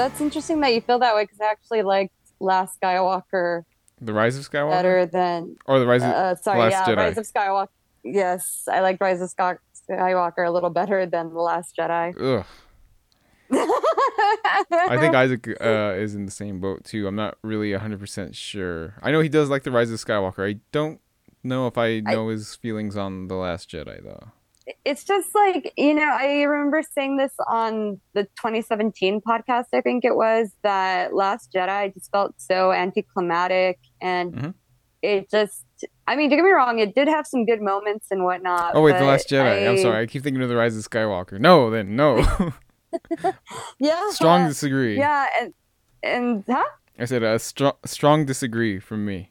that's interesting that you feel that way because I actually liked Last Skywalker The Rise of Skywalker, better than or the Rise of uh, sorry, Last yeah, Jedi. Rise of Skywalker. Yes, I liked Rise of Skywalker a little better than The Last Jedi. Ugh. I think Isaac uh, is in the same boat too. I'm not really 100% sure. I know he does like the Rise of Skywalker. I don't know if I know his feelings on the Last Jedi though. It's just like you know i remember saying this on the 2017 podcast i think it was that last jedi i just felt so anticlimactic and Mhm. it just i mean don't get me wrong it did have some good moments and whatnot Oh wait, the Last Jedi. I, am sorry. I keep thinking of the Rise of Skywalker. No, then no. yeah strong disagree. yeah and and huh I said a strong strong disagree from me.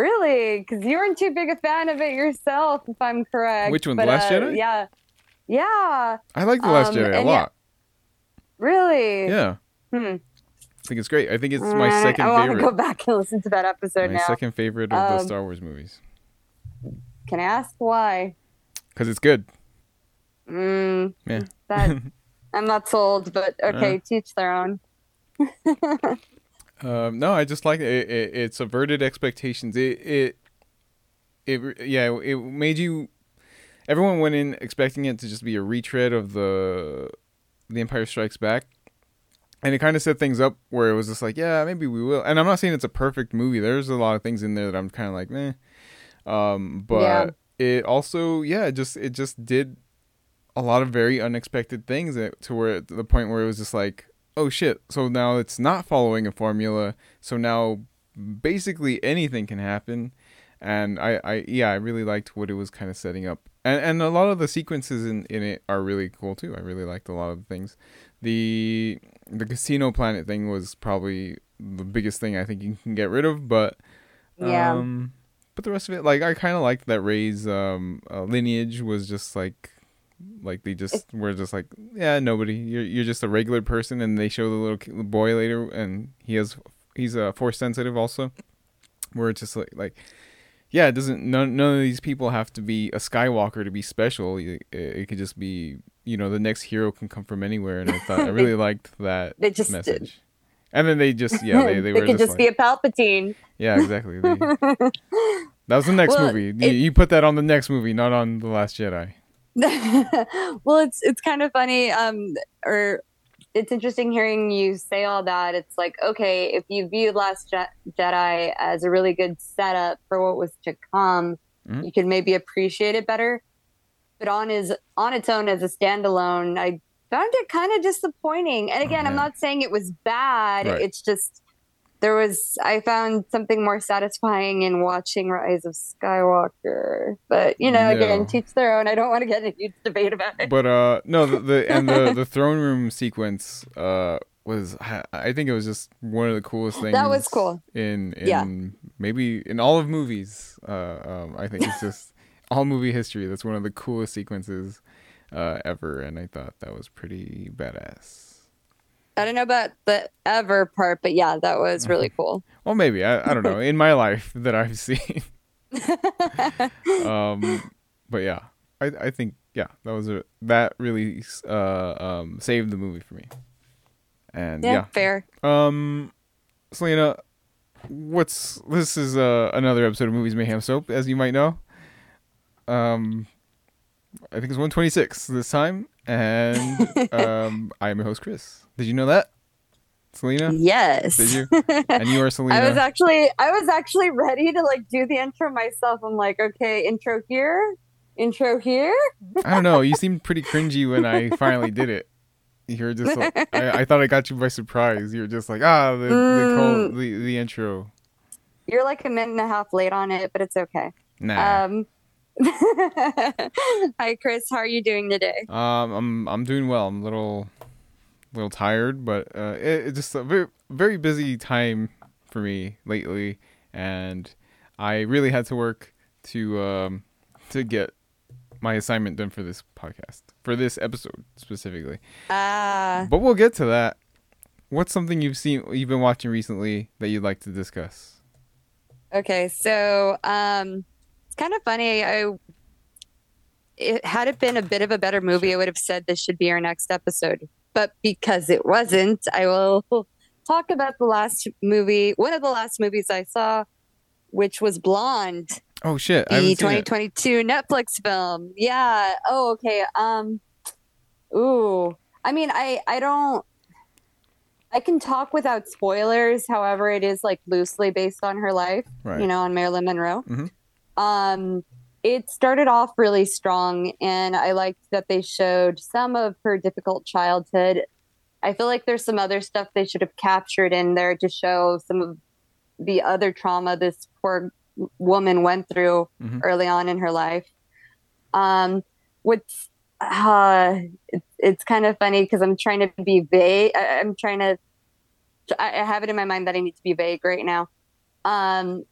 Really because you weren't too big a fan of it yourself if i'm correct Which one, The Last uh, Jedi? yeah yeah I like the Last Um, Jedi a yeah- lot. really Yeah. hmm. I think it's great. I think it's my Uh, second i want to go back and listen to that episode My now second favorite of the Um, Star Wars movies Can I ask why? because it's good. Mm, Yeah. that I'm not sold, but okay, teach their own. Um, no, I just like it. It, it. Subverted expectations. It, it, it, yeah, it made you. Everyone went in expecting it to just be a retread of the, the Empire Strikes Back, and it kind of set things up where it was just like, yeah, maybe we will. And I'm not saying it's a perfect movie. There's a lot of things in there that I'm kind of like, meh. Um, but Yeah. it also, yeah, it just it just did a lot of very unexpected things that, to where to the point where it was just like, oh shit so now it's not following a formula so now basically anything can happen. And i i yeah i really liked what it was kind of setting up. And and a lot of the sequences in in it are really cool too. I really liked a lot of the things. The the casino planet thing was probably the biggest thing i think you can get rid of but Yeah. um but the rest of it like i kind of liked that Rey's um uh, lineage was just like like they just were just like yeah nobody. You're you're just a regular person and they show the little boy later and he has he's uh, force sensitive also where it's just like like yeah it doesn't none, none of these people have to be a skywalker to be special. It, it could just be you know the next hero can come from anywhere and i thought i really liked that They just message. And then they just yeah they, they, were could just, just like, be a Palpatine. yeah exactly. They- that was the next Well, movie. You, it- you put that on the next movie not on the last jedi well, it's it's kind of funny, um, or it's interesting hearing you say all that. It's like, okay, if you viewed Last Je- Jedi as a really good setup for what was to come, Mhm. you could maybe appreciate it better. But on his on its own as a standalone, I found it kind of disappointing. And again, I'm not saying it was bad. Right. It's just there was I found something more satisfying in watching Rise of Skywalker. But you know, Yeah. again, teach their own. I don't want to get in a huge debate about it. but uh no the, the and the the throne room sequence uh was I think it was just one of the coolest things That was cool. in in Yeah. maybe in all of movies uh um I think it's just all movie history that's one of the coolest sequences uh ever and I thought that was pretty badass I don't know about the ever part, but yeah, that was really cool. well maybe I, I don't know in my life that I've seen um but yeah I I think yeah that was a that really uh um saved the movie for me and yeah, yeah fair. Um, Selena, what's this is uh, another episode of Movies Mayhem Soap, as you might know. Um, I think it's one twenty six this time, and um, I am your host Chris. Did you know that, Selena? Yes. Did you? And you are Selena. I was actually I was actually ready to like do the intro myself. I'm like, okay, intro here, intro here. I don't know. You seemed pretty cringy when I finally did it. You were just like, I, I thought I got you by surprise. You were just like, ah, the the, Mm. the the intro. You're like a minute and a half late on it, but it's okay. Nah. Um Hi Chris, how are you doing today? Um, I'm I'm doing well. I'm a little, little tired, but uh, it, it's just a very very busy time for me lately, and I really had to work to um to get my assignment done for this podcast for this episode specifically. Ah, But we'll get to that. What's something you've seen you've been watching recently that you'd like to discuss? Okay, so um, kind of funny. I it had it been a bit of a better movie, I would have said this should be our next episode. but because it wasn't, I will talk about the last movie, one of the last movies I saw, which was Blonde. Oh shit! The 2022 Netflix film. Yeah. Oh, okay. Um. Ooh. I mean, I I don't. I can talk without spoilers. However, it is like loosely based on her life. Right. You know, on Marilyn Monroe. Mm-hmm. Um. It started off really strong, and I liked that they showed some of her difficult childhood. I feel like there's some other stuff they should have captured in there to show some of the other trauma this poor woman went through mm-hmm. early on in her life. Um, what's uh, it's, it's kind of funny because I'm trying to be vague. I, am trying to. I have it in my mind that I need to be vague right now. Um,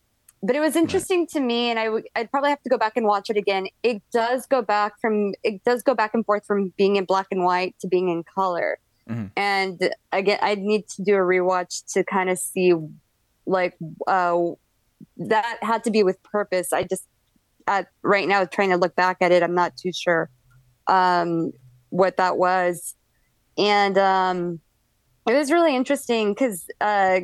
but it was interesting right. to me, and I would I'd probably have to go back and watch it again. It does go back from it does go back and forth from being in black and white to being in color. Mm-hmm. And again, I'd need to do a rewatch to kind of see like uh, that had to be with purpose. I just at right now trying to look back at it, I'm not too sure um, what that was, and um, it was really interesting because uh,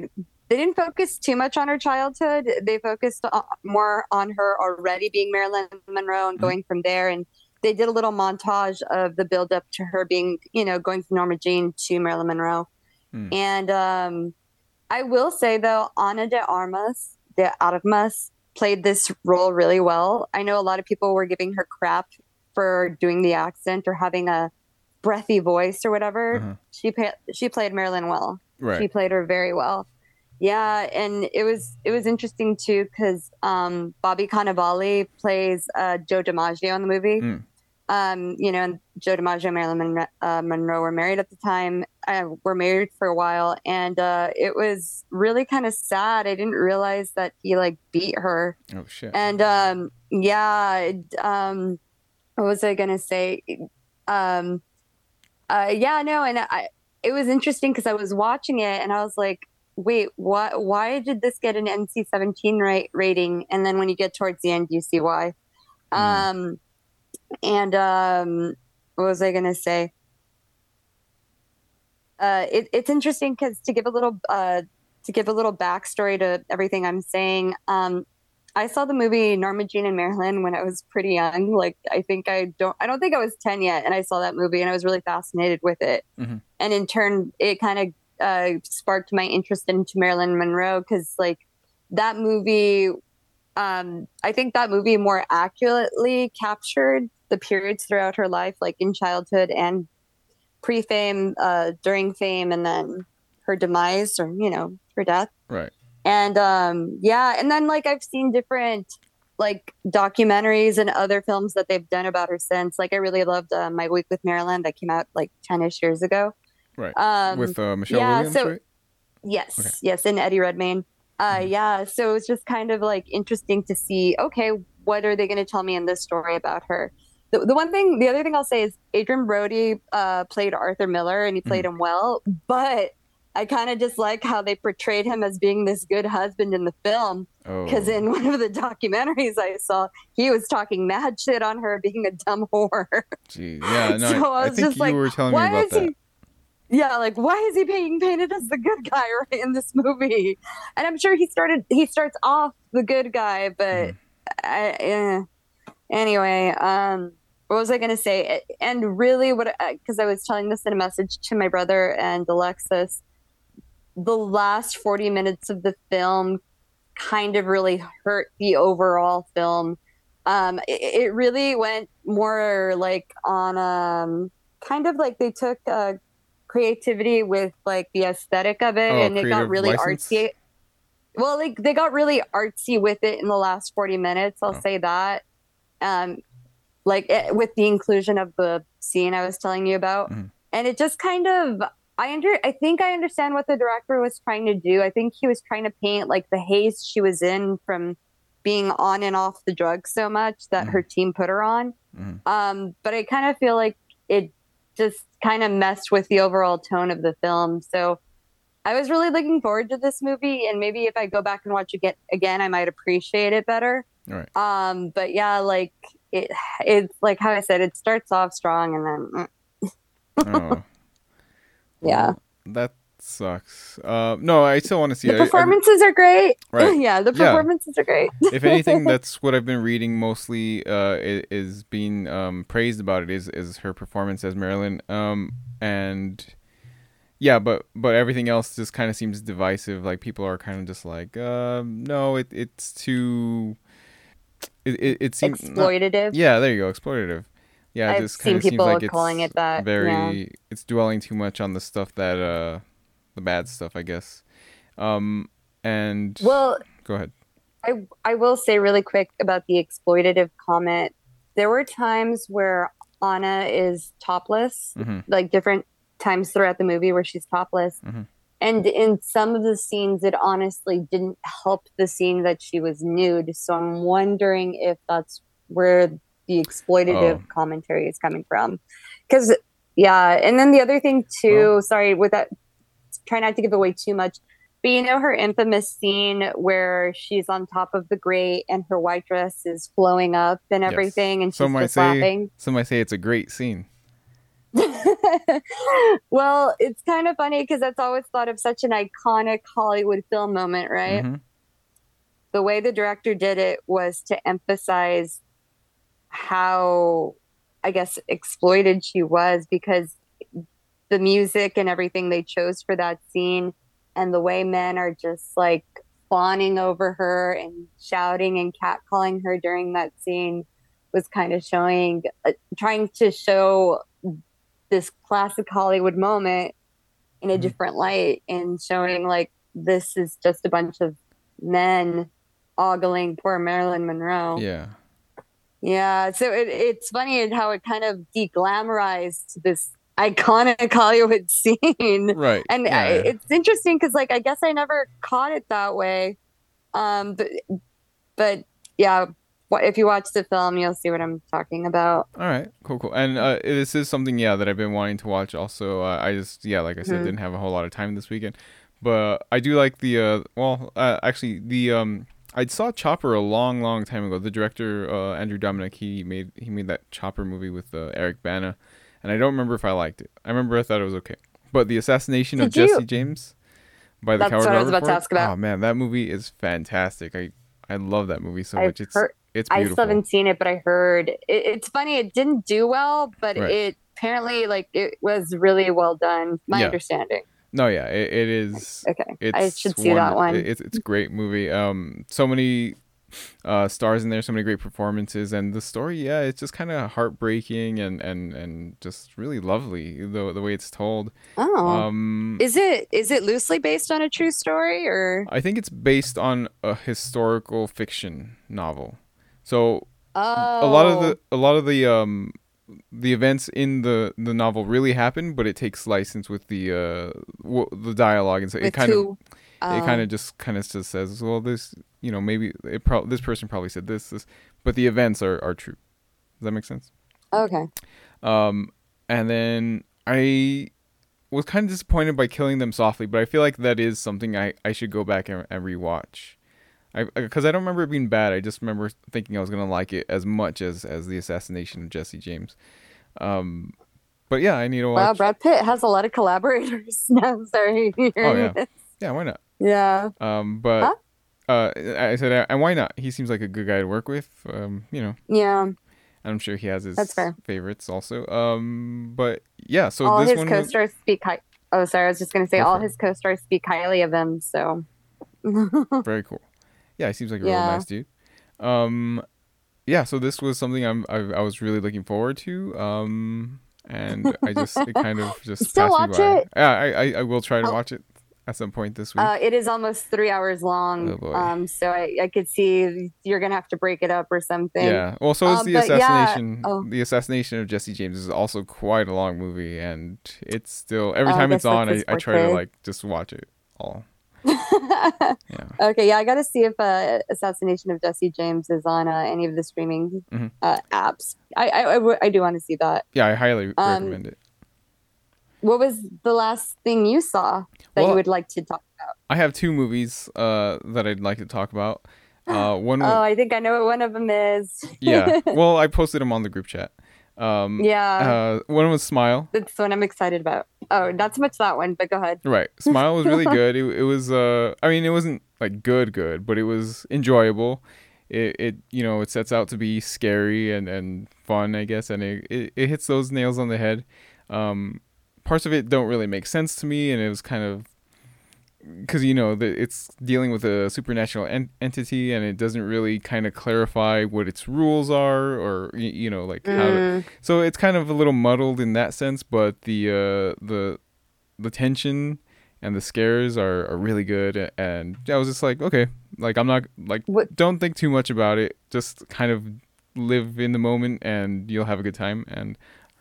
they didn't focus too much on her childhood. They focused more on her already being Marilyn Monroe and mm-hmm. going from there. And they did a little montage of the build up to her being, you know, going from Norma Jean to Marilyn Monroe. Mm. And um, I will say though, Ana de Armas, de Armas, played this role really well. I know a lot of people were giving her crap for doing the accent or having a breathy voice or whatever. Uh-huh. She pa- she played Marilyn well. Right. She played her very well. Yeah, and it was it was interesting too because um, Bobby Cannavale plays uh, Joe DiMaggio in the movie. Mm um, you know, and Joe DiMaggio and Marilyn Monroe, uh, Monroe were married at the time. Uh, were married for a while, and uh, it was really kind of sad. I didn't realize that he like beat her. Oh shit! And um, yeah, um, what was I gonna say? Um, uh, yeah, no, and I, it was interesting because I was watching it and I was like, wait, what? Why did this get an NC-17 ra- rating? And then when you get towards the end, you see why. Mm. Um and um, what was I going to say? Uh, it, it's interesting because to give a little uh, to give a little backstory to everything I'm saying, um, I saw the movie Norma Jean and Marilyn when I was pretty young. Like I think I don't I don't think I was ten yet, and I saw that movie and I was really fascinated with it. Mm-hmm. And in turn, it kind of uh, sparked my interest into Marilyn Monroe because like that movie um, I think that movie more accurately captured the periods throughout her life, like in childhood and pre fame, uh, during fame, and then her demise or, you know, her death. Right. And um, yeah, and then like I've seen different like documentaries and other films that they've done about her since. Like I really loved uh, My Week with Marilyn that came out like 10 ish years ago. Right. Um, with uh, Michelle yeah, Williams, so, right? Yes, okay. yes, and Eddie Redmayne. Uh, mm-hmm. Yeah, so it's just kind of like interesting to see. Okay, what are they going to tell me in this story about her? The, the one thing, the other thing I'll say is Adrien Brody uh, played Arthur Miller and he played mm. him well, but I kind of just like how they portrayed him as being this good husband in the film. Because oh. in one of the documentaries I saw, he was talking mad shit on her being a dumb whore. Gee, yeah, no, so I, I, I think you like, were telling me about that. He, yeah, like why is he being painted as the good guy right in this movie? And I'm sure he started he starts off the good guy, but mm. I, eh. anyway, um, what was I going to say? And really, what because I was telling this in a message to my brother and Alexis, the last 40 minutes of the film kind of really hurt the overall film. Um, it, it really went more like on um, kind of like they took uh, creativity with like the aesthetic of it, oh, and it got really license? artsy. Well, like they got really artsy with it in the last forty minutes. I'll oh. say that. Um, like it, with the inclusion of the scene I was telling you about, mm. and it just kind of I under I think I understand what the director was trying to do. I think he was trying to paint like the haze she was in from being on and off the drugs so much that mm. her team put her on. Mm. Um, but I kind of feel like it just kind of messed with the overall tone of the film. So I was really looking forward to this movie, and maybe if I go back and watch it again, I might appreciate it better. Right. Um, but yeah, like it, it's like how I said, it starts off strong and then. oh. Yeah. That sucks. Uh, no, I still want to see The it. I- I- performances are great. Right. yeah, the Yeah. performances are great. if anything, that's what I've been reading mostly. Uh, i- is being um praised about it is is her performance as Marilyn. Um, and yeah, but but everything else just kind of seems divisive. Like people are kind of just like, um, no, it it's too. It it, it seems not- Exploitative. yeah, there you go, exploitative. Yeah, I've just seen kind of seems people like it's calling it that, Very, yeah. it's dwelling too much on the stuff that uh, the bad stuff, I guess. Um, and Well, go ahead. I I will say really quick about the exploitative comment. There were times where Ana is topless, hmm like different times throughout the movie where she's topless. Mhm. And in some of the scenes, it honestly didn't help the scene that she was nude. So I'm wondering if that's where the exploitative Oh. commentary is coming from. Because, yeah. And then the other thing, too, Well- sorry, with that, try not to give away too much. But you know her infamous scene where she's on top of the grate and her white dress is flowing up and Yes. everything, and she's Some might just say- laughing. Some might say it's a great scene. well, it's kind of funny because that's always thought of such an iconic Hollywood film moment, right? Mhm. The way the director did it was to emphasize how, I guess, exploited she was because the music and everything they chose for that scene and the way men are just like fawning over her and shouting and catcalling her during that scene was kind of showing, uh, trying to show this classic Hollywood moment in a Mhm. different light and showing like this is just a bunch of men ogling poor Marilyn Monroe. Yeah. Yeah, so it, it's funny how it kind of deglamorized this iconic Hollywood scene. Right. And yeah. I, it's interesting because, like, I guess I never caught it that way. Um, but, but yeah, if you watch the film, you'll see what I'm talking about. All right, cool, cool. And uh, this is something, yeah, that I've been wanting to watch. Also, uh, I just, yeah, like I said, Mhm. didn't have a whole lot of time this weekend, but I do like the, uh, well, uh, actually, the, um, I saw Chopper a long, long time ago. The director, uh, Andrew Dominik, he made he made that Chopper movie with uh, Eric Bana, and I don't remember if I liked it. I remember I thought it was okay, but the assassination of you- Jesse James by the That's coward what I was about to ask about. Oh man, that movie is fantastic. I I love that movie so I've much. It's heard- it's I beautiful. still haven't seen it, but I heard it, it's funny. It didn't do well, but Right. it apparently like it was really well done. My Yeah. understanding. No, yeah, it, it is. Okay, It's I should see that wonder- one. It's it's a great movie. Um, so many uh stars in there, so many great performances, and the story, yeah, it's just kind of heartbreaking and and and just really lovely the the way it's told. oh, Um, is it is it loosely based on a true story or? I think it's based on a historical fiction novel. So Oh, a lot of the a lot of the um the events in the the novel really happen, but it takes license with the uh w- the dialogue and so it with kind of it oh. kind of just kind of just says, well, this, you know, maybe it pro- this person probably said this, this, but the events are are true. Does that make sense? okay. Um, and then I was kind of disappointed by killing them softly, but I feel like that is something I I should go back and, and rewatch. I because I don't remember it being bad. I just remember thinking I was gonna like it as much as as the assassination of Jesse James. Um, but yeah, I need to Wow, watch. Brad Pitt has a lot of collaborators now. Sorry. Oh, yeah. yeah, why not? yeah. Um, but uh, I said, and why not? He seems like a good guy to work with. Um, you know, Yeah. I'm sure he has his That's fair. favorites also. Um, but yeah, so all this his co-stars speak high. Oh, sorry. I was just gonna say Go all his co-stars speak highly of him. So. very cool. Yeah, he seems like a real Yeah. nice dude. Um, yeah, so this was something I'm I, I was really looking forward to. Um, and I just it kind of just Still watch by. it? Yeah, I, I I will try to Oh. watch it at some point this week. Uh, it is almost three hours long. Oh, um, so I, I could see you're gonna have to break it up or something. yeah. Well, so is Um, the but yeah, assassination. oh. The assassination of Jesse James is also quite a long movie, and it's still every Oh, time it's on, I, I try to like just watch it all. Yeah. okay, yeah, I got to see if uh, Assassination of Jesse James is on uh, any of the streaming Mhm. uh, apps. I I, I, w- I do want to see that. Yeah, I highly Um, recommend it. What was the last thing you saw that Well, you would like to talk about? I have two movies uh that I'd like to talk about. Uh, one. Oh, I think I know what one of them is. yeah. Well, I posted them on the group chat. Um, Yeah. uh, one was Smile. That's one I'm excited about. Oh, not so much that one, but go ahead. Right. Smile was really good. It, it was uh I mean it wasn't like good good, but it was enjoyable. It it you know, it sets out to be scary and and fun, I guess, and it it, it hits those nails on the head. Um parts of it don't really make sense to me and it was kind of because you know the, it's dealing with a supernatural en- entity and it doesn't really kind of clarify what its rules are or y- you know like how to, Mm, so it's kind of a little muddled in that sense, but the uh, the the tension and the scares are, are really good. And I was just like, okay, like I'm not like What- don't think too much about it. Just kind of live in the moment, and you'll have a good time. And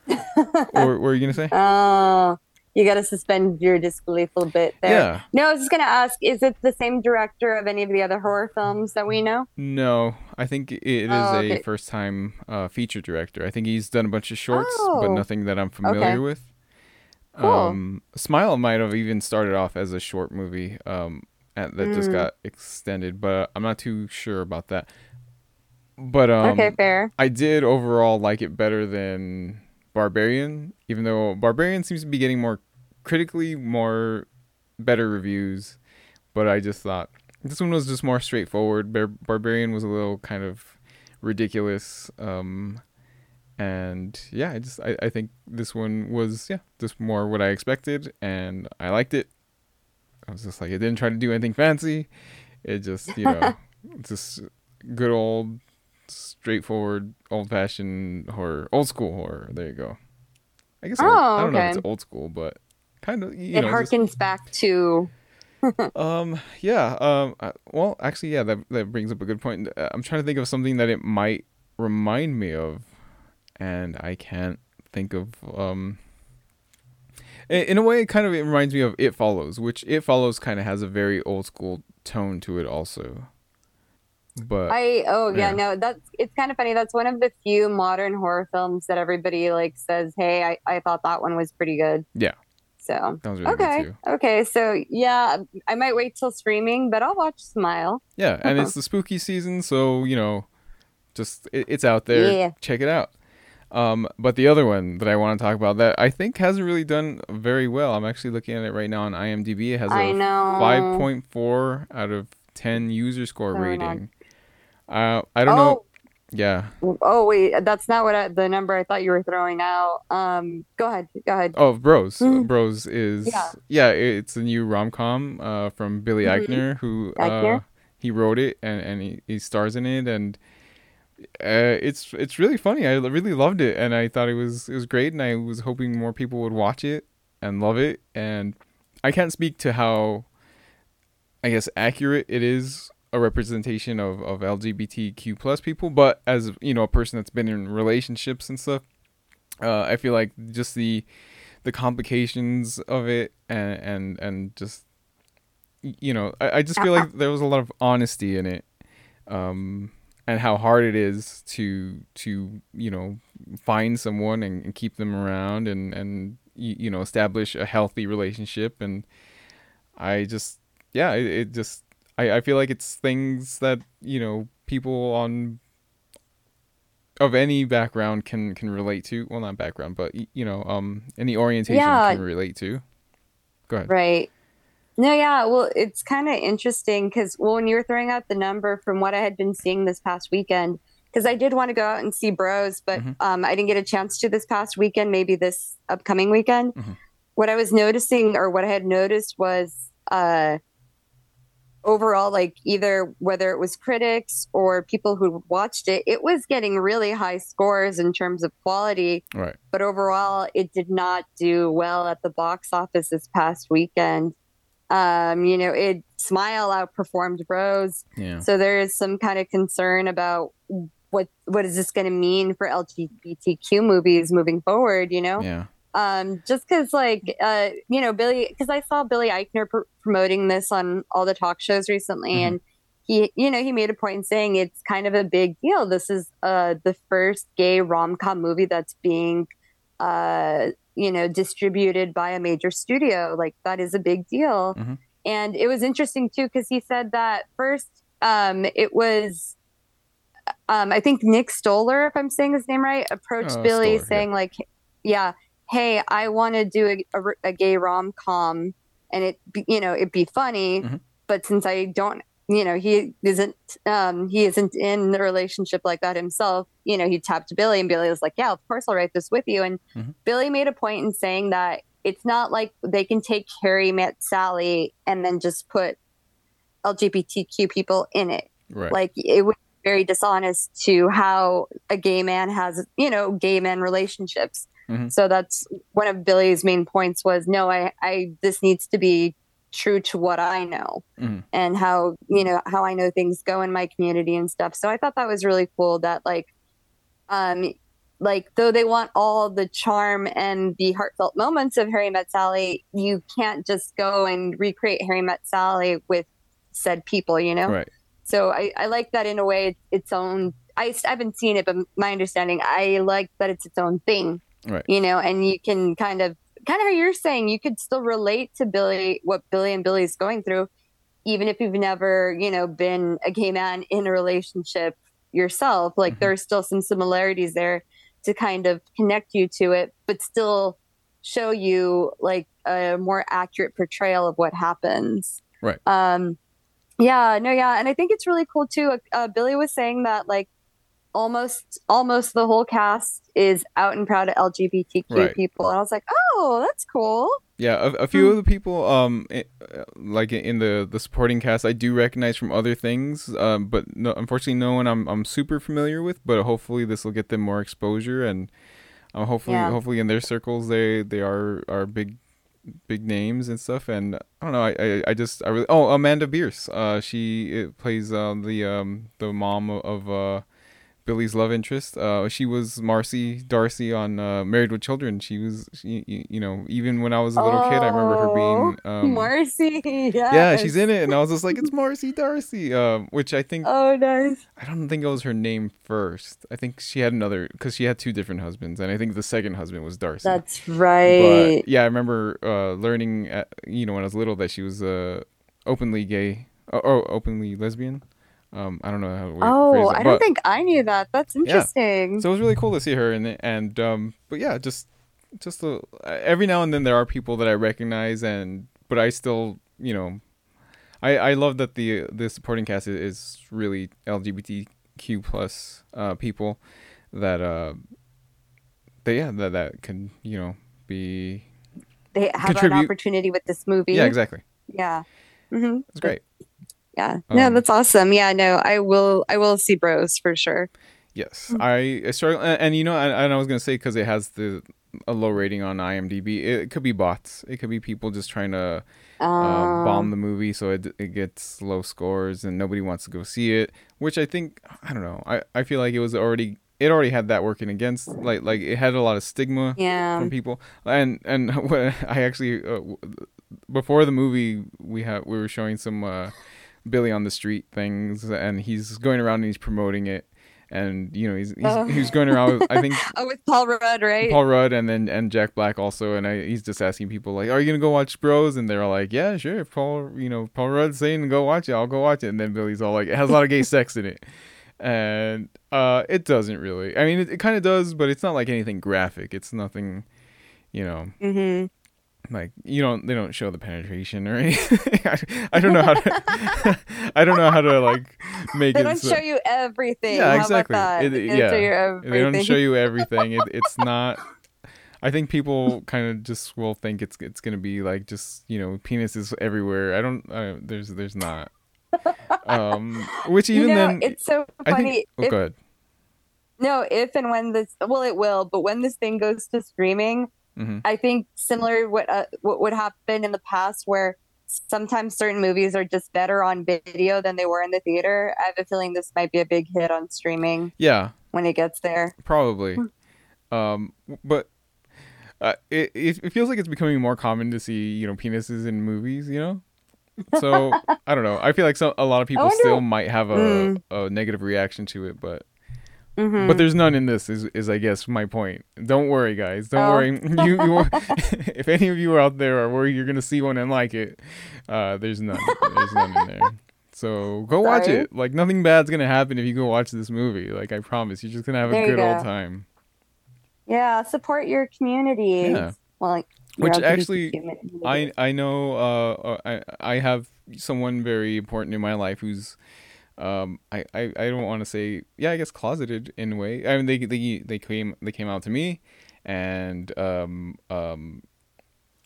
or what were you gonna say? Oh, you got to suspend your disbelief a little bit there. Yeah, No, I was just going to ask is it the same director of any of the other horror films that we know? no, I think it is Oh, a first time uh, feature director. I think he's done a bunch of shorts, but Oh. nothing that I'm familiar Okay. with. Cool. Um, Smile might have even started off as a short movie um, and that just Mm. got extended, but I'm not too sure about that. But um, okay, fair. I did overall like it better than Barbarian, even though Barbarian seems to be getting more critically more better reviews. But I just thought this one was just more straightforward. Bar- Barbarian was a little kind of ridiculous. Um, and yeah, I just I, I think this one was yeah just more what I expected, and I liked it. I was just like it didn't try to do anything fancy. It just you know just good old straightforward old fashioned horror old school horror. There you go. I guess old- Oh, i don't know if it's old school but kind of you it know just- harkens back to. um yeah um uh, well actually yeah that, that brings up a good point. Uh, i'm trying to think of something that it might remind me of and i can't think of um i- in a way it kind of it reminds me of it follows which it follows kind of has a very old school tone to it also but I oh yeah, yeah. no that's it's kind of funny. That's one of the few modern horror films that everybody like says, "Hey, I, I thought that one was pretty good." Yeah. So that was really okay, okay, so yeah, I might wait till streaming, but I'll watch Smile. Yeah, and Uh-huh. it's the spooky season, so you know, just it, it's out there. Yeah. Check it out. Um, but the other one that I want to talk about that I think hasn't really done very well. I'm actually looking at it right now on IMDb. It has a 5.4 out of 10 user score Oh, rating. Uh, I don't know. oh, Yeah. oh wait, that's not what I, the number I thought you were throwing out. Um, go ahead, go ahead. Oh, Bros. Mhm. Bros is Yeah. yeah. it's a new rom com uh, from Billy Mhm. Eichner who Eichner. uh, he wrote it and and he, he stars in it and uh, it's it's really funny. I really loved it and I thought it was it was great and I was hoping more people would watch it and love it and I can't speak to how I guess accurate it is a representation of of LGBTQ plus people, but as you know a person that's been in relationships and stuff, uh, I feel like just the the complications of it and and and just you know I, I just feel like there was a lot of honesty in it um and how hard it is to to you know find someone and, and keep them around and and you, you know establish a healthy relationship. And i just yeah it, it just I, I feel like it's things that you know people on of any background can can relate to well not background but you know um any orientation Yeah. can relate to go ahead Right. No, yeah. Well, it's kind of interesting because well, when you were throwing out the number from what I had been seeing this past weekend, because I did want to go out and see Bros, but Mhm. um, I didn't get a chance to this past weekend. Maybe this upcoming weekend. Mhm. What I was noticing, or what I had noticed, was uh, overall, like either whether it was critics or people who watched it, it was getting really high scores in terms of quality. Right. But overall it did not do well at the box office this past weekend. Um you know it smile outperformed bros yeah. So there is some kind of concern about what what is this going to mean for lgbtq movies moving forward you know? Yeah um just because like uh you know billy because i saw billy eichner pr- promoting this on all the talk shows recently Mhm. and he you know he made a point in saying it's kind of a big deal this is uh the first gay rom-com movie that's being uh you know distributed by a major studio like that is a big deal Mhm. and it was interesting too because he said that first um it was um, I think Nick Stoller, if I'm saying his name right, approached Oh, Billy Stoller, saying like, yeah, hey, I want to do a, a, a gay rom com, and it be, you know it'd be funny, Mhm. but since I don't, you know, he isn't um, he isn't in a relationship like that himself. You know, he tapped Billy, and Billy was like, yeah, of course I'll write this with you. And Mhm. Billy made a point in saying that it's not like they can take Harry met Sally and then just put LGBTQ people in it Right. like it would be very dishonest to how a gay man has you know gay men relationships Mhm. so that's one of billy's main points was no i i this needs to be true to what i know Mhm. and how you know how i know things go in my community and stuff so i thought that was really cool that like um like though they want all the charm and the heartfelt moments of harry met sally you can't just go and recreate harry met sally with said people you know Right. so I, I like that in a way it's its own I haven't seen it but my understanding i like that it's its own thing Right. you know and you can kind of kind of how you're saying you could still relate to billy what billy and billy's going through even if you've never you know been a gay man in a relationship yourself like Mhm. there's still some similarities there to kind of connect you to it but still show you like a more accurate portrayal of what happens Right. um yeah no yeah and i think it's really cool too uh, billy was saying that like almost almost the whole cast is out and proud of lgbtq Right. people and i was like oh that's cool Yeah, a, a few Hmm. of the people, um, i- uh, like in the the supporting cast, I do recognize from other things, um, but no, unfortunately, no one I'm I'm super familiar with. But hopefully, this will get them more exposure, and uh, hopefully, Yeah. hopefully, in their circles, they they are are big big names and stuff. And I don't know, I I, I just I really oh Amanda Bearse, uh, she uh, plays uh, the um the mom of uh. Billy's love interest. Uh, she was Marcy Darcy on uh, Married with Children. She was, she, you, know, even when I was a little kid, I remember her being. Um, marcy yes. yeah, she's in it, and I was just like, it's Marcy Darcy. Um, which I think oh nice I don't think it was her name first. I think she had another because she had two different husbands, and I think the second husband was Darcy. that's right But yeah, I remember uh, learning, at, you know, when I was little, that she was uh, openly gay or openly lesbian. Um, I don't know how. To oh it, i don't think i knew that. That's interesting. So it was really cool to see her it, and um, but yeah, just just a, every now and then there are people that I recognize, and but I still, you know, I I love that the the supporting cast is, is really LGBTQ plus uh, people that uh, they yeah that that can you know be they have contribute- an opportunity with this movie. Yeah exactly. Yeah. Hmm it's great yeah no Um, that's awesome yeah no i will i will see bros for sure Yes, I, I struggle, and, and you know, and, and I was gonna say because it has the a low rating on IMDb, it, could be bots. It could be people just trying to uh, bomb the movie so it it gets low scores and nobody wants to go see it. Which I think I don't know. I, I feel like it was already it already had that working against like like it had a lot of stigma yeah from people and and when I actually uh, before the movie we had we were showing some uh, Billy on the street things and he's going around and he's promoting it. And you know he's he's, Oh. he's going around with I think oh with paul rudd right? Paul Rudd and then and Jack Black also and I he's just asking people like are you gonna go watch Bros? And they're like yeah sure if Paul you know Paul Rudd's saying go watch it I'll go watch it. And then Billy's all like it has a lot of gay sex in it. And uh it doesn't really I mean it, it kind of does but it's not like anything graphic. It's nothing you know. Hmm like you don't they don't show the penetration or anything I, I don't know how to I don't know how to like make they it don't so- show you everything Yeah, How exactly. It- They yeah. you everything. they don't show you everything it, it's not i think people kind of just will think it's it's gonna be like just you know penises everywhere i don't uh, there's there's not um which you even know, then it's so funny think oh if, go ahead no if and when this well it will but when this thing goes to streaming hmm I think similar what uh, what would happen in the past, where sometimes certain movies are just better on video than they were in the theater. I have a feeling this might be a big hit on streaming yeah when it gets there. probably um but uh, it, it it feels like it's becoming more common to see you know penises in movies you know so i don't know i feel like some a lot of people wonder- still might have a, Mm. a negative reaction to it but Mhm. But there's none in this. Is is I guess my point. Don't worry, guys. Don't Oh. worry. You, you if any of you are out there are worried you're gonna see one and like it, uh, there's none. There's none in there. So go watch it. Like nothing bad's gonna happen if you go watch this movie. Like I promise, you're just gonna have a There you good old time. Yeah, support your community. Yeah. Well, like, Which actually. I I know uh, uh, I I have someone very important in my life who's um I I, I don't want to say yeah I guess closeted in a way. I mean they they they came they came out to me and um um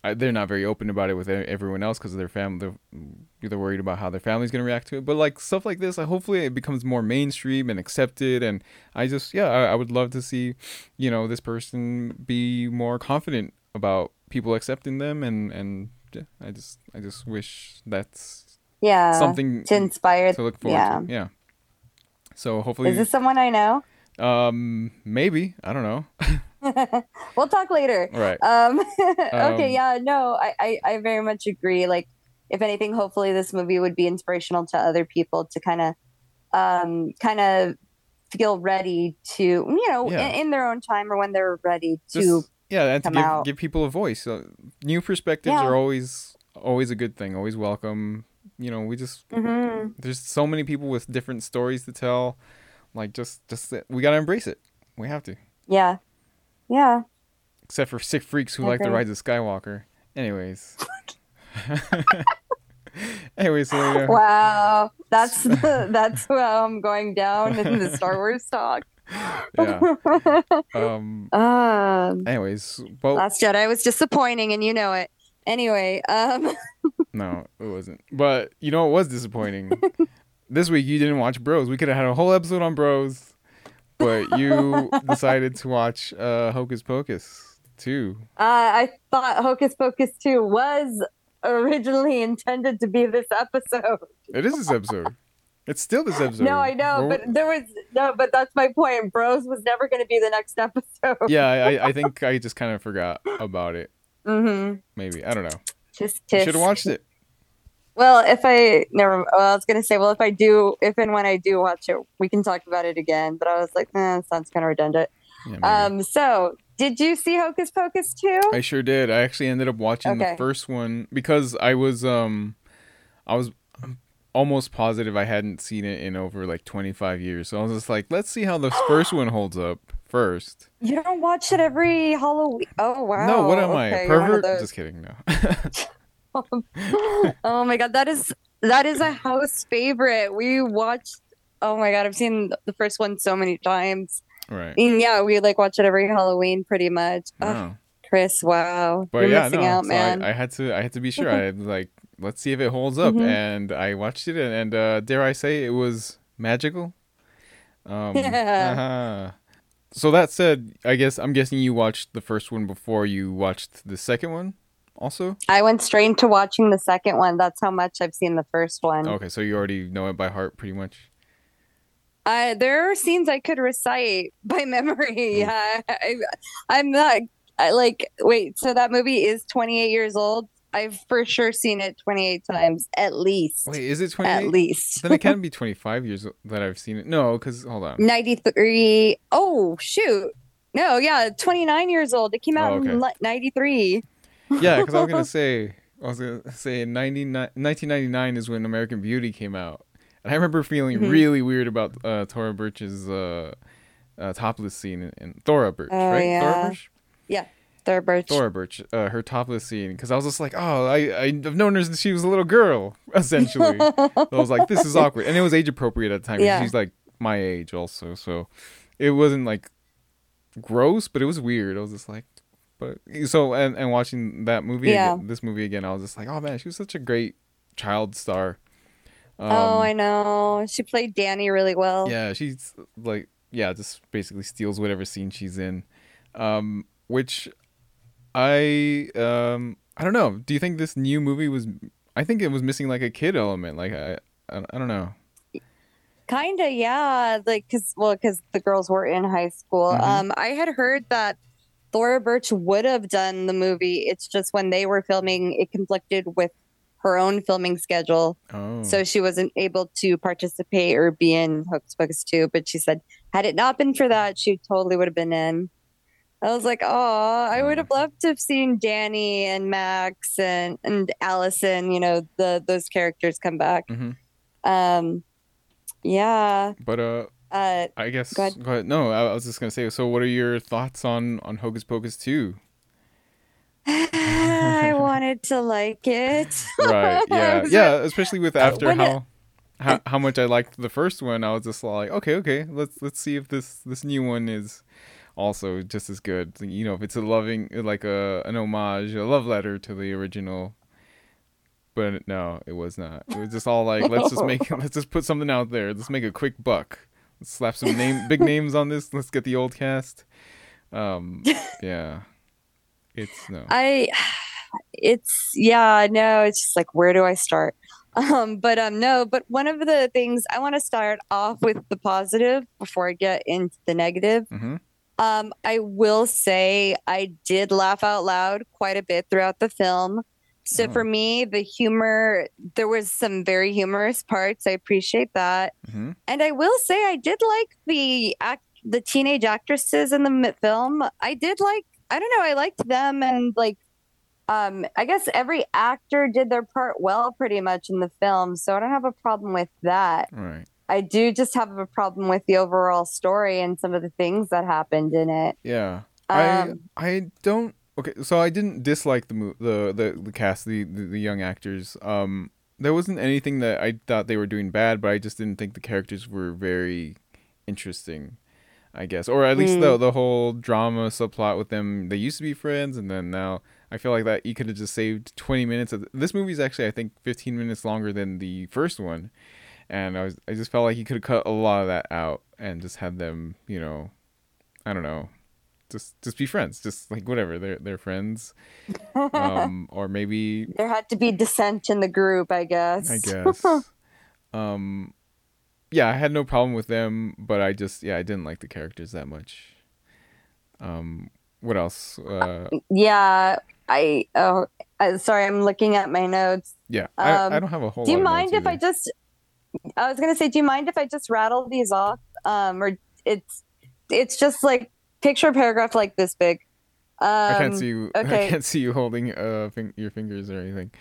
I, they're not very open about it with everyone else because of their family. They're, they're worried about how their family's gonna react to it. But like stuff like this, hopefully it becomes more mainstream and accepted. And I just yeah, I, I would love to see, you know, this person be more confident about people accepting them. And and yeah, I just I just wish that's yeah, something to inspire. to look forward yeah. to. Yeah. So hopefully, Is this someone I know? um, maybe I don't know. we'll talk later. All right. Um, Um, okay, yeah, no, I, I, I very much agree. Like, if anything, hopefully this movie would be inspirational to other people to kind of, um, kind of feel ready to, you know, Yeah. in, in their own time or when they're ready to. Just- yeah, and to give give people a voice. Uh, new perspectives Yeah. are always always a good thing. Always welcome. You know, we just Mhm. there's so many people with different stories to tell. Like just just we gotta embrace it. We have to. Yeah, yeah. Except for sick freaks who like the rise of Skywalker. Anyways. Anyways, so yeah. Wow, that's that's how I'm going down in the Star Wars talk. yeah. Um. um, Anyways, well, Last Jedi was disappointing, and you know it. Anyway, um, no, it wasn't. But you know it was disappointing? this week you didn't watch Bros. We could have had a whole episode on Bros, but you decided to watch uh, Hocus Pocus 2. uh, I thought Hocus Pocus 2 was originally intended to be this episode. It is this episode. It's still this episode. No, I know, but there was no, but that's my point. Bros was never going to be the next episode. yeah, I, I think I just kind of forgot about it. Mm-hmm. Maybe I don't know. Just Should have watched it. Well, if I never, well, I was gonna say, well, if I do, if and when I do watch it, we can talk about it again. But I was like, eh, sounds kind of redundant. Yeah. Um, so did you see Hocus Pocus 2? I sure did. I actually ended up watching the first one because I was um I was almost positive I hadn't seen it in over like 25 years. So I was just like, let's see how this first one holds up first. You don't watch it every Halloween. Oh wow. no, what am Okay, I? you're one of Pervert? Just kidding. No. oh my god, that is that is a house favorite. We watched. Oh my god, I've seen the first one so many times. right. And yeah, we like watch it every Halloween, pretty much. No. Chris, wow, But you're yeah, missing no. out, so man. I, I had to I had to be sure. I had like let's see if it holds up Mhm. and I watched it and, and uh dare I say it was magical. Um Yeah. uh-huh. So that said, I guess I'm guessing you watched the first one before you watched the second one also? I went straight to watching the second one. That's how much I've seen the first one. Okay, so you already know it by heart pretty much. I, there are scenes I could recite by memory. Mm. Oof. I, I, I'm not I, like, wait, so that movie is 28 years old? I've for sure seen it 28 times, at least. Wait, is it at least. then it can be 25 years that I've seen it. No, cuz hold on. 93. Oh, shoot. No, yeah, 29 years old. It came out Oh, okay. in 93. Yeah, cuz I was going to say I was going to say 99 1999 is when American Beauty came out. And I remember feeling Mhm. really weird about uh Thora Birch's uh, uh topless scene in, in Thora Birch, Oh, right? yeah. Thora Birch? Third birch. Thora Birch, uh, her topless scene because I was just like, "Oh, I I've known her since she was a little girl." Essentially. I was like, this is awkward. And it was age appropriate at the time. Yeah. She's like my age also. So it wasn't like gross, but it was weird. I was just like, but so, and, and watching that movie, Yeah. again, this movie again, I was just like, oh man, she was such a great child star. Um, oh, I know. She played Dani really well. yeah, she's like, yeah, just basically steals whatever scene she's in. Um, which I, um, I don't know. Do you think this new movie was, I think it was missing like a kid element. Like, I, I, I don't know. Kinda, yeah. Like, cause well, cause the girls were in high school. Mhm. Um, I had heard that Thora Birch would have done the movie. It's just when they were filming, it conflicted with her own filming schedule, Oh. so she wasn't able to participate or be in Hocus Pocus 2. But she said, had it not been for that, she totally would have been in. I was like, oh, I would have loved to have seen Dani and Max and and Allison. You know, the those characters come back. hmm Um, yeah. But uh, Uh, I guess Go ahead. go ahead. No, I, I was just gonna say. So, what are your thoughts on on Hocus Pocus two? I wanted to like it. Right. Yeah. Yeah. Especially with after how. How, how much I liked the first one, I was just like, okay, okay, let's let's see if this this new one is also just as good. You know, if it's a loving like a an homage, a love letter to the original. But no, it was not. It was just all like, let's just make let's just put something out there. Let's make a quick buck. Let's slap some name big names on this. Let's get the old cast. Um, yeah, it's no. I it's yeah, no, it's just like where do I start? Um, but um no, but one of the things I want to start off with the positive before I get into the negative. hmm Um, I will say I did laugh out loud quite a bit throughout the film. So Oh. for me, the humor there was some very humorous parts. I appreciate that. hmm And I will say I did like the act the teenage actresses in the film. I did like I don't know, I liked them and like um I guess every actor did their part well pretty much in the film. So I don't have a problem with that. Right. I do just have a problem with the overall story and some of the things that happened in it. Yeah. Um, I I don't okay, so I didn't dislike the mo- the the, the cast, the, the the young actors. Um there wasn't anything that I thought they were doing bad, but I just didn't think the characters were very interesting, I guess. Or at least the the whole drama subplot with them. They used to be friends and then now I feel like that you could have just saved 20 minutes of this movie's actually I think 15 minutes longer than the first one. And I was I just felt like he could have cut a lot of that out and just had them, you know, I don't know, just just be friends, just like whatever. They're they're friends, um, or maybe there had to be dissent in the group, I guess. I guess, um, yeah, I had no problem with them, but I just yeah I didn't like the characters that much. Um, what else? Uh, yeah, I oh I, sorry, I'm looking at my notes. yeah, I, I um, don't have a whole. Do you mind if I just I was gonna say, do you mind if I just rattle these off? Um, or it's it's just like picture a paragraph like this big. Um, I can't see you. Okay. I can't see you holding uh fin- your fingers or anything.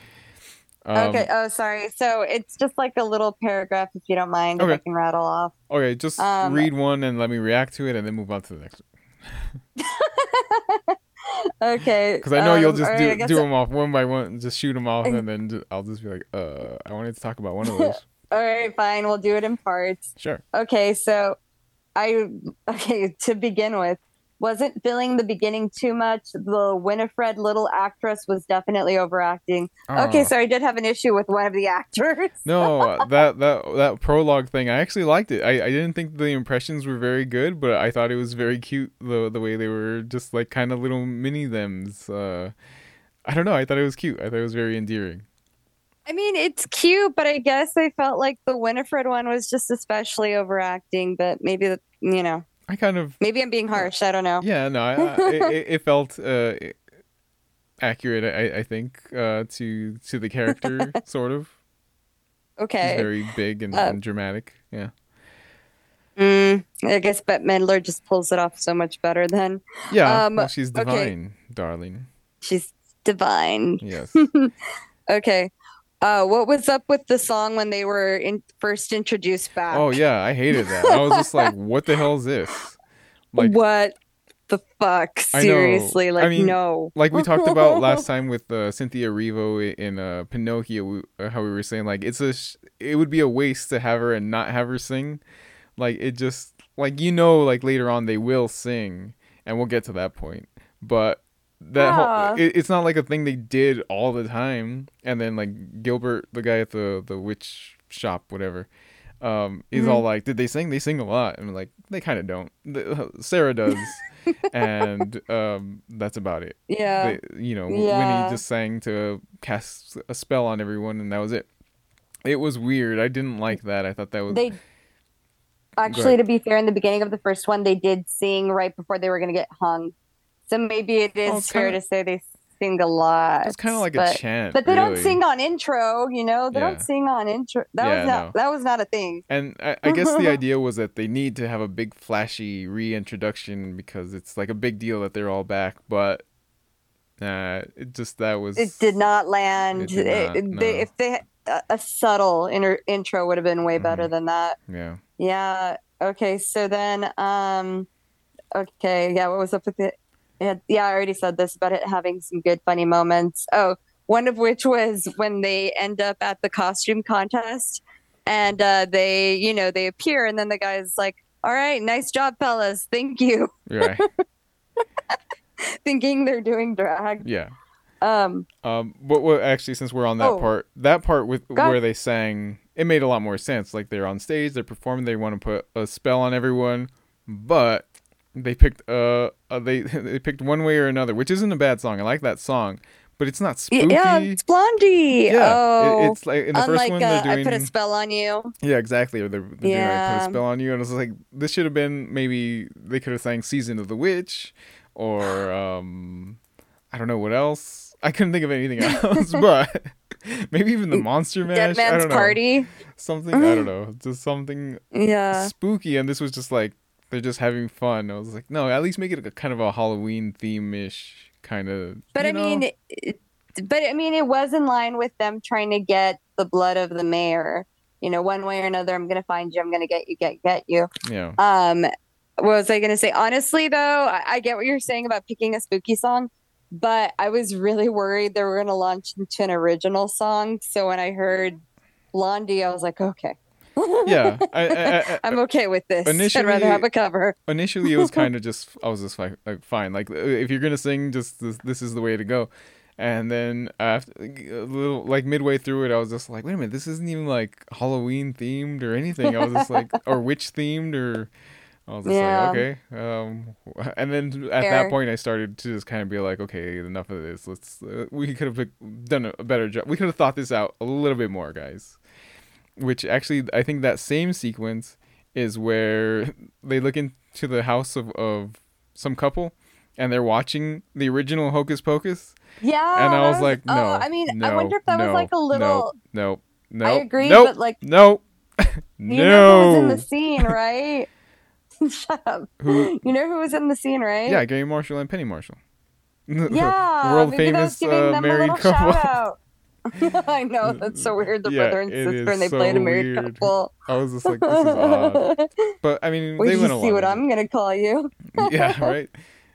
Um, okay. Oh, sorry. So it's just like a little paragraph, if you don't mind, if I can rattle off. Okay, just Um, read one and let me react to it, and then move on to the next. Okay. Because I know you'll um, just all right, do do them off one by one, just shoot them off, and then I'll just be like, uh, I wanted to talk about one of those. All right, fine. We'll do it in parts. Sure. Okay, so I okay to begin with wasn't feeling the beginning too much. The Winifred little actress was definitely overacting. Okay, Oh. so I did have an issue with one of the actors. No, that that that prologue thing, I actually liked it. I, I didn't think the impressions were very good, but I thought it was very cute the the way they were just like kind of little mini thems. Uh, I don't know. I thought it was cute. I thought it was very endearing. I mean, it's cute, but I guess I felt like the Winifred one was just especially overacting. But maybe the you know I kind of maybe I'm being harsh. I don't know. yeah no, I, I, it, it- felt uh, accurate. I, I think uh, to to the character sort of. Okay. very big and, Uh, and dramatic. Yeah. Mm, I guess Bette Midler just pulls it off so much better than Yeah. um, well, she's okay. divine, darling. she's divine. Yes. Okay. Uh, what was up with the song when they were in, first introduced back? oh yeah, I hated that. I was just like, what the hell is this? Like what the fuck? I. Seriously, I like mean, no. like we talked about last time with uh, Cynthia Erivo i- in uh, Pinocchio, we- uh, how we were saying like it's a sh- it would be a waste to have her and not have her sing. Like it just like you know like later on they will sing and we'll get to that point. But that Yeah. whole, it, it's not like a thing they did all the time. And then like Gilbert, the guy at the the witch shop, whatever. Um, he's Mhm. all like, "Did they sing? They sing a lot." And I'm like, they kind of don't. The- Sarah does, and um, that's about it Yeah. they, you know, Yeah. Winnie just sang to cast a spell on everyone, and that was it. It was weird. I didn't like that. I thought that was They actually, to be fair, in the beginning of the first one, they did sing right before they were going to get hung. So maybe it is it's fair kinda- to say they sing a lot. It's kind of like but, a chant. But they don't sing on intro, you know. They Yeah. don't sing on intro. That Yeah, was not. no. That was not a thing. And I, I guess the idea was that they need to have a big flashy reintroduction because it's like a big deal that they're all back. But uh, it just that was It did not land. It did It- not, they- if they a, a subtle inter- intro would have been way better Mhm. than that. Yeah. Yeah. Okay. So then, um, okay. Yeah. What was up with it? Yeah, yeah, I already said this about it having some good funny moments. Oh, one of which was when they end up at the costume contest and uh, they, you know, they appear and then the guy's like, all right, nice job, fellas. Thank you. Right. Thinking they're doing drag. yeah. Um, Um, but what actually, since we're on that Oh. part, that part with Go- where they sang, it made a lot more sense. Like they're on stage, they're performing, they want to put a spell on everyone, but they picked uh, uh they they picked one way or another, which isn't a bad song. I like that song, but it's not spooky. yeah, it's Blondie. Yeah, oh, it, it's like in the first one uh, they're doing I put a spell on you. yeah exactly or they're, they're doing like, Yeah. put a spell on you and it's like this should have been maybe they could have sang season of the witch or um I don't know what else I couldn't think of anything else but maybe even the monster mash Dead I Man's don't know Party. something I don't know just something Yeah. spooky and this was just like they're just having fun I was like no at least make it a kind of a Halloween theme ish kind of But I know? mean, it, but I mean, it was in line with them trying to get the blood of the mayor. You know, one way or another, I'm gonna find you. I'm gonna get you. Get get you. yeah Um, what was I gonna say? Honestly, though, I, I get what you're saying about picking a spooky song, but I was really worried they were gonna launch into an original song. So when I heard Blondie, I was like, okay. Yeah I, I, I, I'm okay with this. Initially- I'd rather have a cover. initially it was kind of just I was just like, like fine like if you're gonna sing just this, this is the way to go and then after a little like midway through it I was just like wait a minute this isn't even like Halloween themed or anything I was just like or witch themed or I was just Yeah. like okay um and then at Fair. that point I started to just kind of be like okay enough of this let's uh, we could have done a better job we could have thought this out a little bit more guys which actually I think that same sequence is where they look into the house of, of some couple and they're watching the original Hocus Pocus Yeah. and I that was like no oh, I mean, I wonder if that was like a little. no no I agree, nope, but like no You know who was in the scene, right? Shut up. Who- You know who was in the scene, right? yeah Garry Marshall and Penny Marshall Yeah. world was famous giving uh, them a married little couple shout out. I know that's so weird. The Yeah, brother and sister, and they so played a married weird. couple. I was just like this is odd but I mean Wait they went along see what. I'm gonna call you. yeah right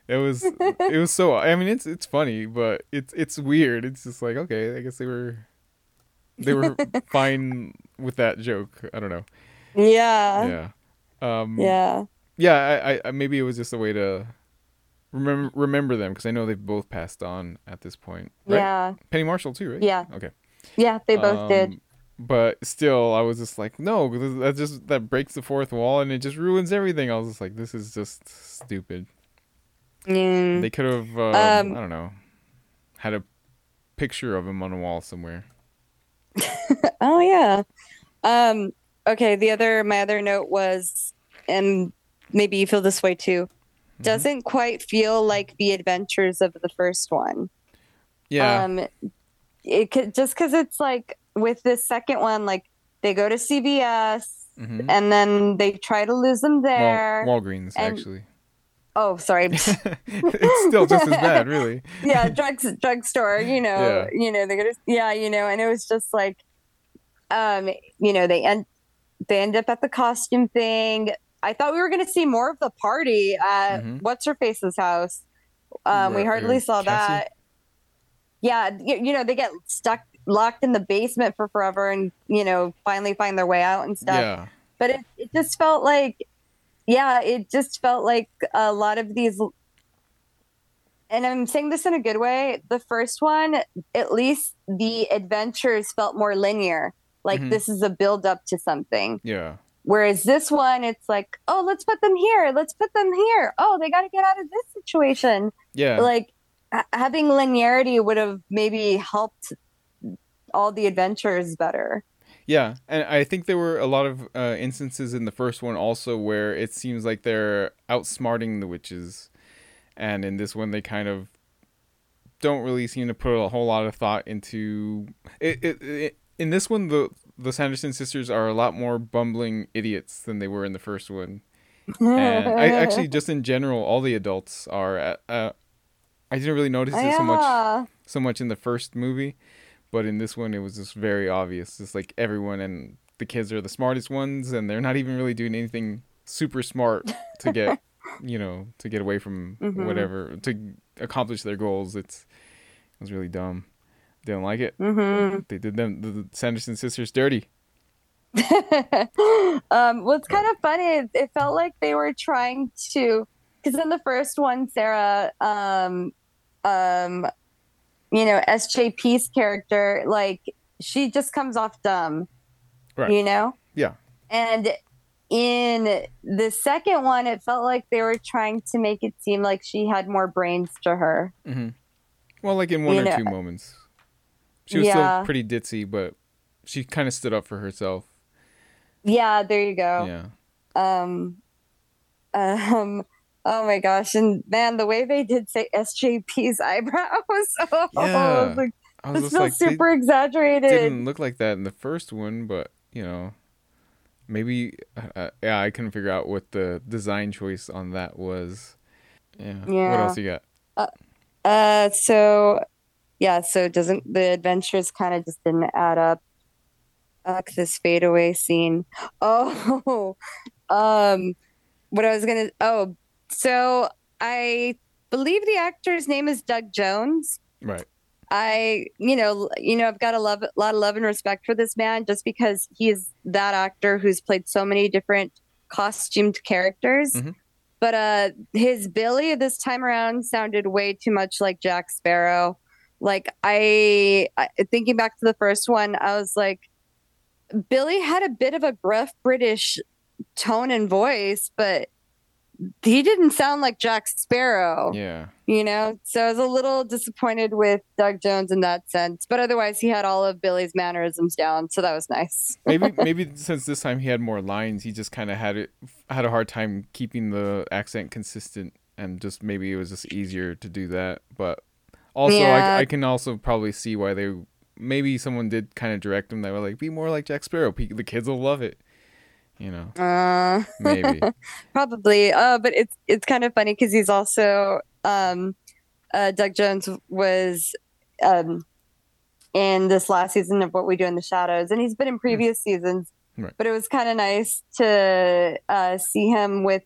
it was it was so i mean it's it's funny but it's it's weird it's just like okay i guess they were they were fine with that joke i don't know Yeah. yeah um Yeah. yeah I, I- I maybe it was just a way to remember remember them because i know they've both passed on at this point right Yeah. penny marshall too right Yeah. okay Yeah. They both did. Um, but still i was just like no, that just that breaks the fourth wall and it just ruins everything i was just like this is just stupid Mm. They could have, um, Um, I don't know, had a picture of him on a wall somewhere. Oh yeah. Um. Okay. The other, my other note was, and maybe you feel this way too. Mm-hmm. Doesn't quite feel like the adventures of the first one. Yeah, Um, it could just because it's like with this second one, like they go to CVS mhm. and then they try to lose them Wal- there. Walgreens and- actually. oh, sorry. it's still just as bad, really. yeah, drugs drugstore. You know, Yeah. you know they go to yeah, you know, and it was just like, um, you know, they end they end up at the costume thing. I thought we were going to see more of the party at Mhm. what's her face's house. Um, we hardly saw Cassie? that. Yeah, you, you know, they get stuck locked in the basement for forever, and you know, finally find their way out and stuff. Yeah, But it, it just felt like, yeah, it just felt like a lot of these. And I'm saying this in a good way. The first one, at least the adventures felt more linear. Like Mhm. this is a build up to something. yeah, Whereas this one, it's like, oh, let's put them here. Let's put them here. Oh, they got to get out of this situation. yeah. Like ha- having linearity would have maybe helped all the adventures better. Yeah, and I think there were a lot of uh, instances in the first one also where it seems like they're outsmarting the witches, and in this one they kind of don't really seem to put a whole lot of thought into it. it, it in this one, the the Sanderson sisters are a lot more bumbling idiots than they were in the first one, and I actually just in general, all the adults are. Uh, uh, I didn't really notice it so much so much in the first movie but in this one it was just very obvious. It's like everyone and the kids are the smartest ones, and they're not even really doing anything super smart to get you know to get away from Mhm. whatever to accomplish their goals. It's it was really dumb. Didn't like it. hmm They did them the, Sanderson sisters dirty. um, it's kind of funny it felt like they were trying to, because in the first one, Sarah, um, um, you know, SJP's character, like she just comes off dumb, Right. you know, Yeah. and in the second one, it felt like they were trying to make it seem like she had more brains to her. hmm Well, like in one You or know- two moments, she was Yeah. still pretty ditzy, but she kind of stood up for herself. Yeah, there you go. Yeah. um um oh my gosh and man the way they did say sjp's eyebrows oh, I Yeah. was like, this feels like, super exaggerated didn't look like that in the first one, but you know, maybe uh, yeah, I couldn't figure out what the design choice on that was. Yeah. What else you got? uh so yeah so doesn't the adventures kind of just didn't add up 'cause this fadeaway scene oh um what i was gonna oh so i believe the actor's name is doug jones Right. I, you know, you know, I've got a love, a lot of love and respect for this man just because he's that actor who's played so many different costumed characters. Mhm. But uh, his Billy this time around sounded way too much like Jack Sparrow. Like I, I, thinking back to the first one, I was like, Billy had a bit of a gruff British tone and voice, but he didn't sound like Jack Sparrow Yeah. you know so i was a little disappointed with doug jones in that sense but otherwise he had all of billy's mannerisms down so that was nice Maybe maybe since this time he had more lines, he just kind of had it had a hard time keeping the accent consistent, and just maybe it was just easier to do that. But also, Yeah. I, I can also probably see why they maybe someone did kind of direct him that were like, be more like Jack Sparrow. The kids will love it. You know, uh maybe. probably uh but it's it's kind of funny because he's also um uh doug jones was um in this last season of what we do in the shadows and he's been in previous seasons Right. but it was kind of nice to uh see him with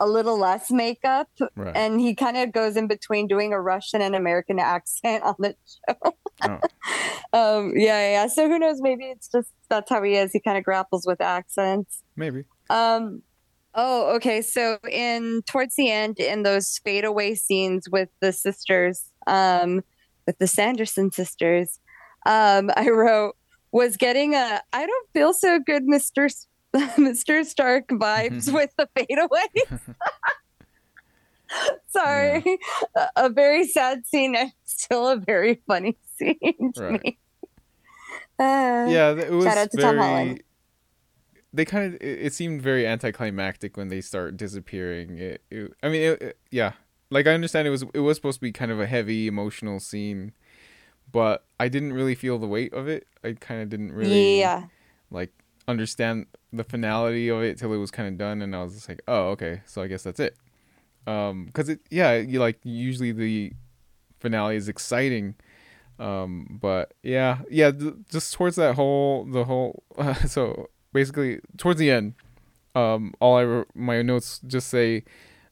a little less makeup right. and he kind of goes in between doing a Russian and American accent on the show. Oh. um, yeah, yeah. So who knows? Maybe it's just that's how he is. He kind of grapples with accents. maybe. Um, oh, okay. So in towards the end, in those fadeaway scenes with the sisters, um, with the Sanderson sisters, um, I wrote was getting a I don't feel so good, Mister Mr. Stark vibes with the fadeaways. Sorry, a, a very sad scene and still a very funny scene to Right. me. Uh, yeah, it was out to Tom Holland. very. They kind of it, it seemed very anticlimactic when they start disappearing. It, it I mean, it, it- yeah, like I understand it was it was supposed to be kind of a heavy emotional scene, but I didn't really feel the weight of it. I kind of didn't really yeah. like understand the finality of it till it was kind of done, and I was just like, oh, okay, so I guess that's it. Um, because it, yeah, you like usually the finale is exciting, um, but yeah, yeah, th- just towards that whole the whole so basically towards the end, um, all I wrote- my notes just say,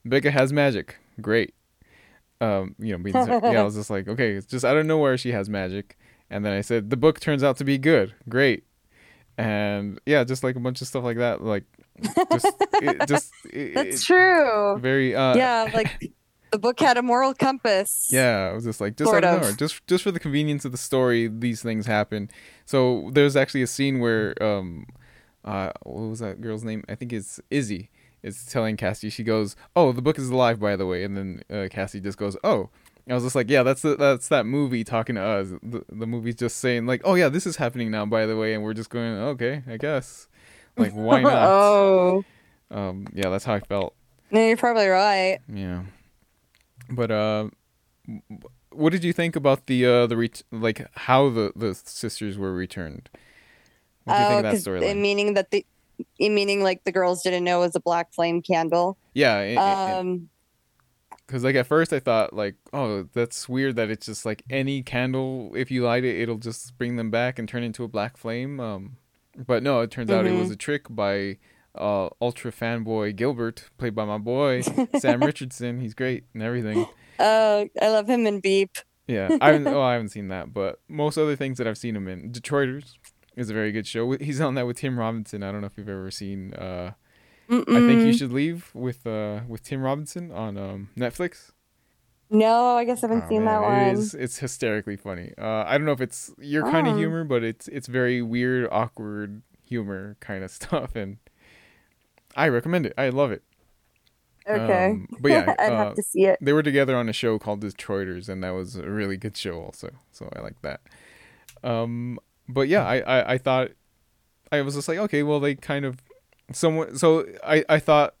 Becca has magic, great. Um, you know, being, yeah, I was just like, okay, it's just out of nowhere she has magic, and then I said the book turns out to be good, great, and yeah, just like a bunch of stuff like that, like just it, just it, That's it- true. very uh yeah, like the book had a moral compass. yeah, I was just like, just Sort out of of. just just for the convenience of the story, these things happen. So there's actually a scene where um, uh, what was that girl's name? I think it's Izzy. Is telling Cassie, she goes, "Oh, the book is alive, by the way," and then uh, Cassie just goes, "Oh." I was just like, "Yeah, that's the, that's that movie talking to us. The, the movie's just saying like, oh yeah, this is happening now, by the way,' and we're just going, okay, I guess, like, why not?" oh, Um, yeah, that's how I felt. no, you're probably right. Yeah. But uh what did you think about the uh the ret- like how the the sisters were returned? What do you think of that 'cause it- storyline? meaning that the meaning like the girls didn't know it was a black flame candle. yeah, it, it- it- Um, because like at first I thought like, oh, that's weird that it's just like any candle if you light it, it'll just bring them back and turn into a black flame. Um, but no, it turns mm-hmm. out it was mm-hmm. a trick by uh, ultra fanboy Gilbert, played by my boy Sam Richardson. He's great and everything. Oh, I love him in Veep. Yeah, I haven't, oh I haven't seen that, but most other things that I've seen him in, Detroiters is a very good show. He's on that with Tim Robinson. I don't know if you've ever seen. Uh, I think you should leave with uh with Tim Robinson on um Netflix. No, I guess I haven't oh, seen man, that one. It is, it's hysterically funny. Uh, I don't know if it's your oh. kind of humor, but it's it's very weird, awkward humor kind of stuff, and I recommend it. I love it. Okay. Um, but yeah, I'd uh, have to see it. They were together on a show called Detroiters, and that was a really good show, also. So I like that. Um, but yeah, I, I, I thought I was just like, okay, well, they kind of someone. So I, I thought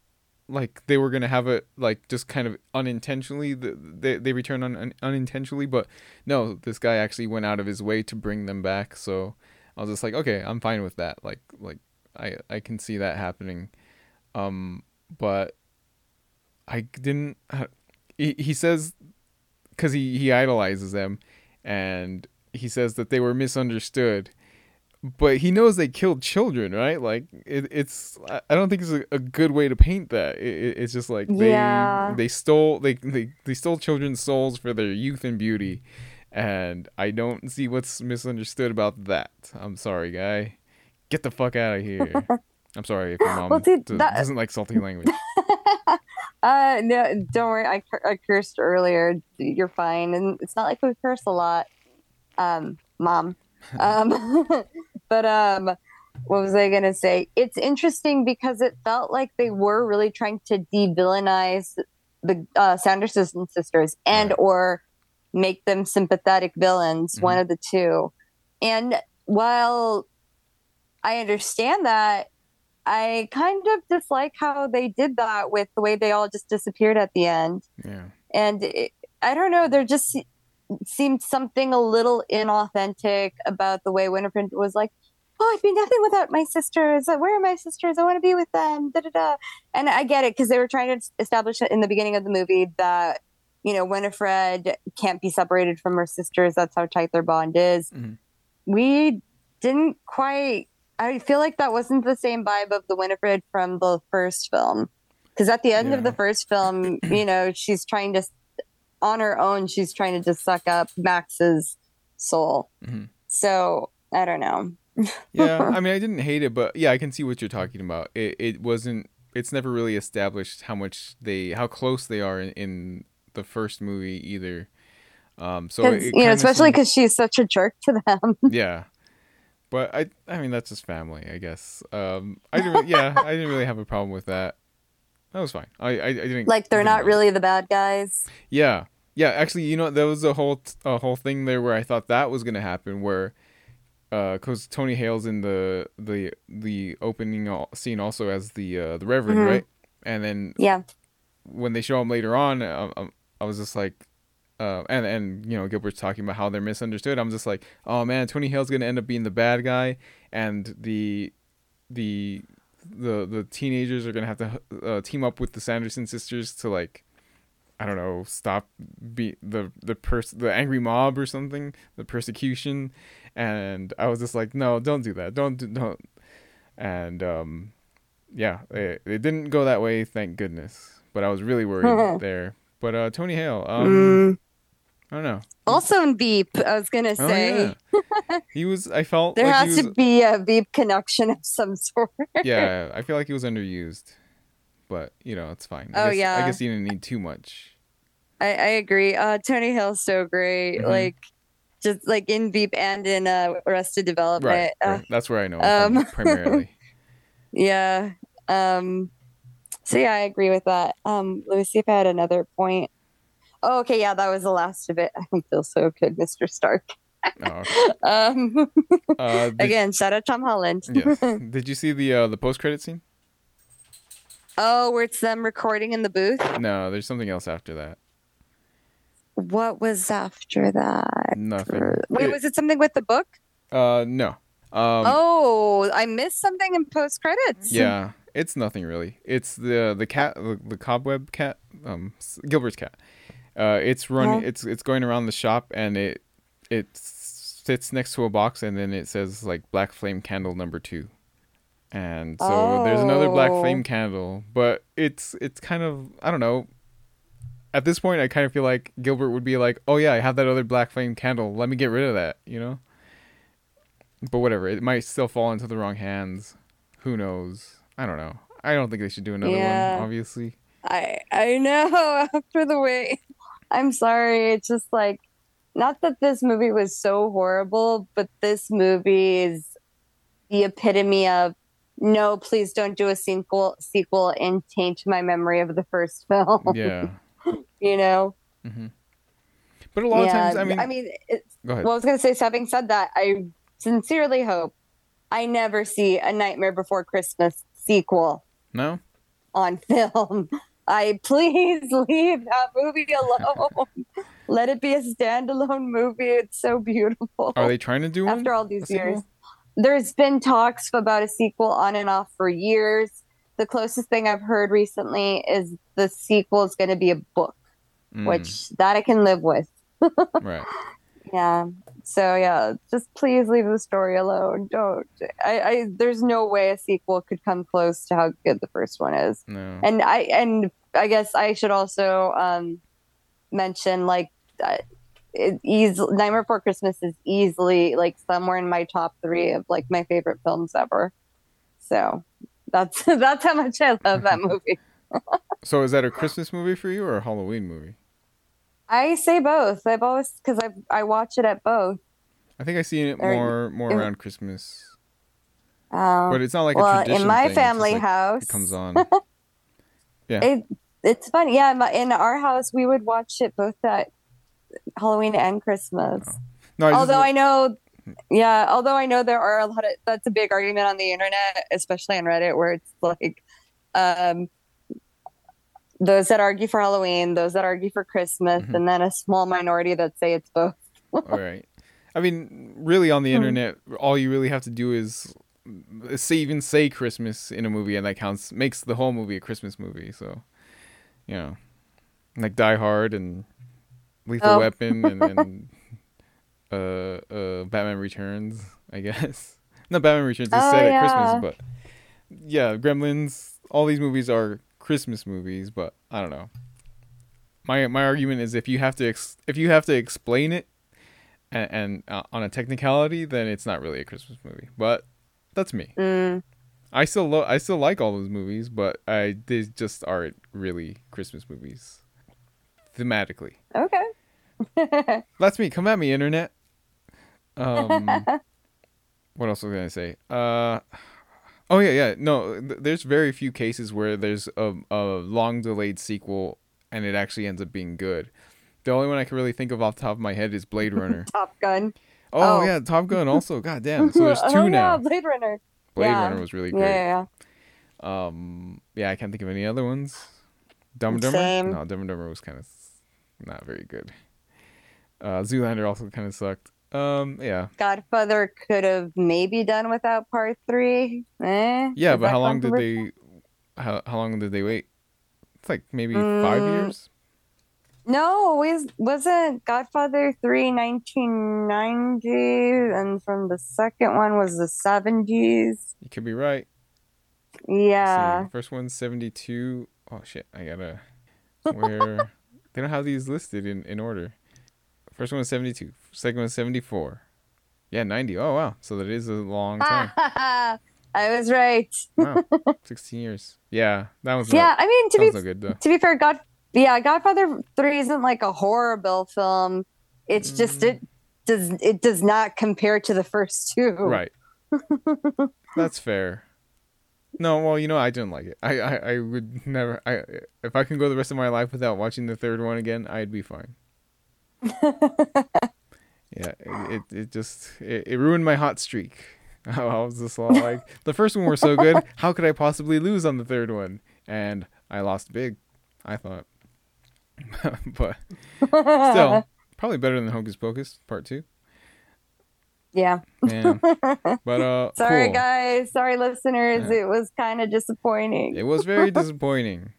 like they were gonna have it like just kind of unintentionally they they return on un, unintentionally, but no, this guy actually went out of his way to bring them back. So I was just like, okay, I'm fine with that. Like like I I can see that happening. Um, but I didn't. Uh, he he says because he he idolizes them, and he says that they were misunderstood but he knows they killed children, right? Like it, it's I don't think it's a, a good way to paint that. It, it's just like they yeah. they stole they, they they stole children's souls for their youth and beauty, and I don't see what's misunderstood about that. I'm sorry, guy. Get the fuck out of here. I'm sorry if your mom well, see, that... doesn't like salty language. uh no, don't worry. I I cursed earlier. You're fine, and it's not like we curse a lot. Um, mom. Um, but um, what was I gonna say? It's interesting because it felt like they were really trying to de-villainize the uh, Sanderson sisters and right. or make them sympathetic villains, mm-hmm. one of the two. And while I understand that, I kind of dislike how they did that with the way they all just disappeared at the end. Yeah. And it, I don't know, they're just seemed something a little inauthentic about the way Winifred was like, "Oh, I'd be nothing without my sisters. Where are my sisters? I want to be with them." Da da da. And I get it because they were trying to establish in the beginning of the movie that you know Winifred can't be separated from her sisters. That's how tight their bond is. Mm-hmm. We didn't quite. I feel like that wasn't the same vibe of the Winifred from the first film. Because at the end yeah. of the first film, you know, she's trying to on her own, she's trying to just suck up Max's soul. Mm-hmm. So I don't know. Yeah, I mean, I didn't hate it, but yeah, I can see what you're talking about. It it wasn't. It's never really established how much they, how close they are in, in the first movie either. Um, so it, you know, especially because she's such a jerk to them. yeah, but I, I mean, that's just family, I guess. Um, I didn't, yeah, I didn't really have a problem with that. That was fine. I I, I didn't like they're not really the bad guys. Yeah, yeah. Actually, you know, there was a whole a whole thing there where I thought that was gonna happen, where because uh, Tony Hale's in the the the opening scene also as the uh, the Reverend, mm-hmm. right? And then yeah, when they show him later on, I, um, I was just like, uh, and and you know Gilbert's talking about how they're misunderstood. I'm just like, oh man, Tony Hale's gonna end up being the bad guy, and the the the the teenagers are gonna have to uh, team up with the Sanderson sisters to like I don't know stop be the the pers- the angry mob or something the persecution and I was just like no don't do that don't do, don't and um yeah it, it didn't go that way thank goodness but I was really worried there but uh Tony Hale um mm. I don't know also in Veep, I was gonna say. Oh, yeah. he was. I felt there like has was, to be a Veep connection of some sort. yeah, I feel like he was underused, but you know it's fine. I oh guess, yeah. I guess he didn't need too much. I, I agree. Uh, Tony Hale's so great. Mm-hmm. Like just like in Veep and in uh, Arrested Development. Right, uh, right. That's where I know um, primarily. yeah. Um, so yeah, I agree with that. Um, let me see if I had another point. Oh, okay, yeah, that was the last of it. I don't feel so good, Mr. Stark. Oh, um, uh, did, again, shout out Tom Holland. yes. Did you see the uh, the post credit scene? Oh, where it's them recording in the booth? No, there's something else after that. What was after that? Nothing. Wait, it, was it something with the book? Uh, no. Um, oh, I missed something in post credits. Yeah, it's nothing really. It's the the cat, the, the cobweb cat um, Gilbert's cat. Uh, it's running. It's it's going around the shop, and it it sits next to a box, and then it says like black flame candle number two, and so there's another black Oh. flame candle, but it's it's kind of I don't know. At this point, I kind of feel like Gilbert would be like, "Oh yeah, I have that other black flame candle. Let me get rid of that," you know. But whatever, it might still fall into the wrong hands. Who knows? I don't know. I don't think they should do another Yeah. one. Obviously, I I know after the way I'm sorry. It's just like not that this movie was so horrible, but this movie is the epitome of no, please don't do a sequel sequel and taint my memory of the first film. yeah. you know? hmm But a lot of times, I mean, I mean it's go ahead. well, I was gonna say, so having said that, I sincerely hope I never see a Nightmare Before Christmas sequel no, on film. I please leave that movie alone. Let it be a standalone movie. It's so beautiful. are they trying to do one? After all A these sequel? years, there's been talks about a sequel on and off for years. The closest thing I've heard recently is the sequel is going to be a book, Mm, which that I can live with. right. Yeah. So yeah, just please leave the story alone. Don't. I, I there's no way a sequel could come close to how good the first one is. No. And I and I guess I should also um mention like uh, it eas Nightmare Before Christmas is easily like somewhere in my top three of like my favorite films ever. So that's that's how much I love that movie. So is that a Christmas movie for you or a Halloween movie? I say both. I've always because I I watch it at both. I think I see it Or- more more around Christmas, Um, but it's not like a well, tradition. in my thing. Family like, house, it comes on. Yeah, it it's fun. Yeah, in our house we would watch it both at Halloween and Christmas. Oh. No, I just, although I know, yeah, although I know there are a lot of that's a big argument on the internet, especially on Reddit, where it's like, um, those that argue for Halloween, those that argue for Christmas, Mhm. and then a small minority that say it's both. all right. I mean, really, on the Hmm. internet, all you really have to do is say even say Christmas in a movie, and that counts makes the whole movie a Christmas movie. So, you know, like Die Hard and Lethal Oh. Weapon and, and uh, uh, Batman Returns. I guess no, Batman Returns is Oh, set at. Christmas, but yeah, Gremlins. All these movies are Christmas movies, but I don't know. My my argument is if you have to ex- if you have to explain it and, and uh, on a technicality, then it's not really a Christmas movie. But that's me. Mm, I still lo- I still like all those movies, but I they just aren't really Christmas movies thematically. okay. That's me. Come at me, internet. Um, what else was I gonna say? Uh, oh yeah, yeah. No, th- there's very few cases where there's a, a long delayed sequel and it actually ends up being good. The only one I can really think of off the top of my head is Blade Runner. Top Gun. Oh, Oh. yeah, Top Gun also. God damn. So there's oh, two yeah, now. Blade Runner. Blade yeah. Runner was really great. Yeah, yeah, yeah, Um, yeah, I can't think of any other ones. Dumb and Dumber. Same. No, Dumb and Dumber was kind of not very good. Uh, Zoolander also kind of sucked. Um, yeah, Godfather could have maybe done without part three. Eh, yeah, but how long did they? How how long did they wait? It's like maybe five Mm. years. No, was wasn't Godfather 3 1990 and from the second one was the 70s. You could be right. Yeah. see. First one's seventy two. Oh shit! I gotta. Where they don't have these listed in in order. First one was seventy two. Second one was seventy four. Yeah, ninety. Oh wow! So that is a long time. I was right. Wow, sixteen years. Yeah, that was. Yeah, I mean to be no good though. to be fair, God yeah, Godfather 3 isn't like a horrible film. It's just it mm. does it does not compare to the first two. Right. That's fair. No, well, you know, I didn't like it. I, I, I would never. I if I can go the rest of my life without watching the third one again, I'd be fine. Yeah, it it, it just it, it ruined my hot streak. I was just all like, the first one were so good. How could I possibly lose on the third one? And I lost big. I thought, but still, probably better than Hocus Pocus Part Two. yeah. Yeah, but uh, Sorry cool. guys, sorry listeners. Yeah. It was kind of disappointing. It was very disappointing.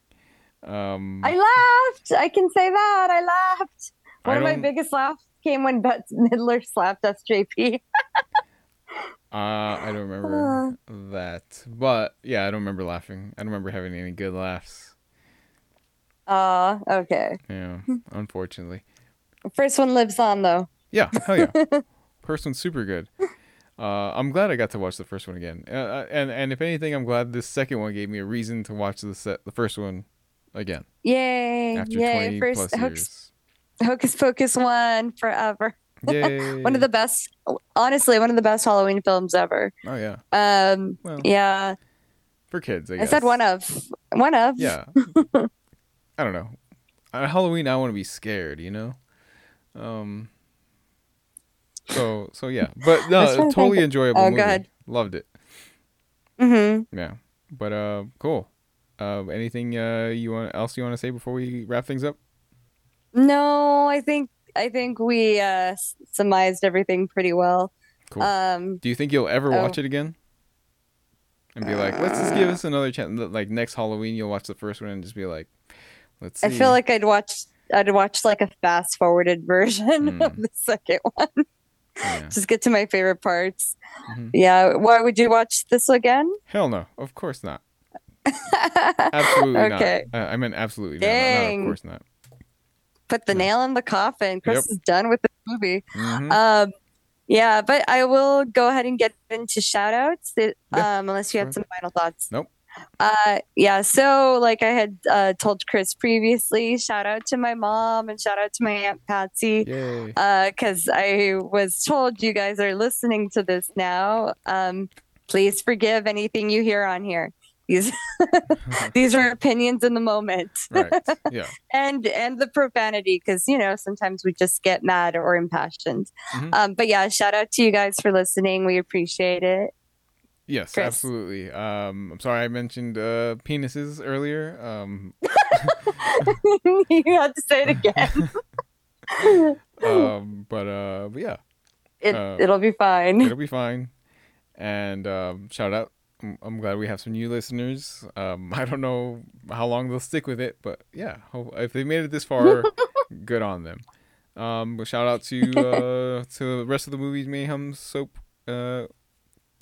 Um, I laughed. I can say that. I laughed. One of my biggest laughs came when Bette Midler slapped SJP. uh, I don't remember that, but yeah, I don't remember laughing. I don't remember having any good laughs. Uh, okay. Yeah, unfortunately. First one lives on though. Yeah, hell yeah. First one's super good. Uh, I'm glad I got to watch the first one again, uh, uh, and and if anything, I'm glad this second one gave me a reason to watch the set, the first one again Yay! after Yay! 20 First plus Hocus. Pocus one forever. One of the best, honestly, one of the best Halloween films ever. oh yeah, Um, well yeah, for kids, I I, said one of, one of. Yeah. I don't know. On Halloween, I want to be scared, you know. Um. So so yeah, but no, trying to totally enjoyable Oh, movie. go ahead. Loved it. Mm-hmm. Yeah, but uh, cool. Uh, anything uh you want else you want to say before we wrap things up? No, I think I think we uh surmised everything pretty well. Cool. Um, Do you think you'll ever oh. watch it again? And be like, let's just give us another chance. Like next Halloween, you'll watch the first one and just be like, let's see. I feel like I'd watch I'd watch like a fast forwarded version Mm. of the second one. Yeah. Just get to my favorite parts. Mhm. Yeah. Why would you watch this again? Hell no, of course not. Absolutely okay. not. Uh, I meant absolutely not. Not. Dang. Of course not. Put the nail in the coffin. Chris Yep. is done with this movie. Mhm. Um, yeah, but I will go ahead and get into shout outs Yeah, um, unless you had some final thoughts. Nope. Uh, yeah, so like I had uh, told Chris previously, shout out to my mom and shout out to my Aunt Patsy because I was told you guys are listening to this now. Um, please forgive anything you hear on here. These these are opinions in the moment, right. Yeah. and and the profanity because you know sometimes we just get mad or impassioned. Mhm. Um, but yeah, shout out to you guys for listening. We appreciate it. Yes, Chris. absolutely. Um, I'm sorry I mentioned uh, penises earlier. Um, you had to say it again. um, but uh, but yeah, It, Uh, it'll be fine. it'll be fine. And um, shout out. I'm, glad we have some new listeners. Um, I don't know how long they'll stick with it, but yeah, if they made it this far, good on them. Um, shout out to uh, to the rest of the movies mayhem soap uh,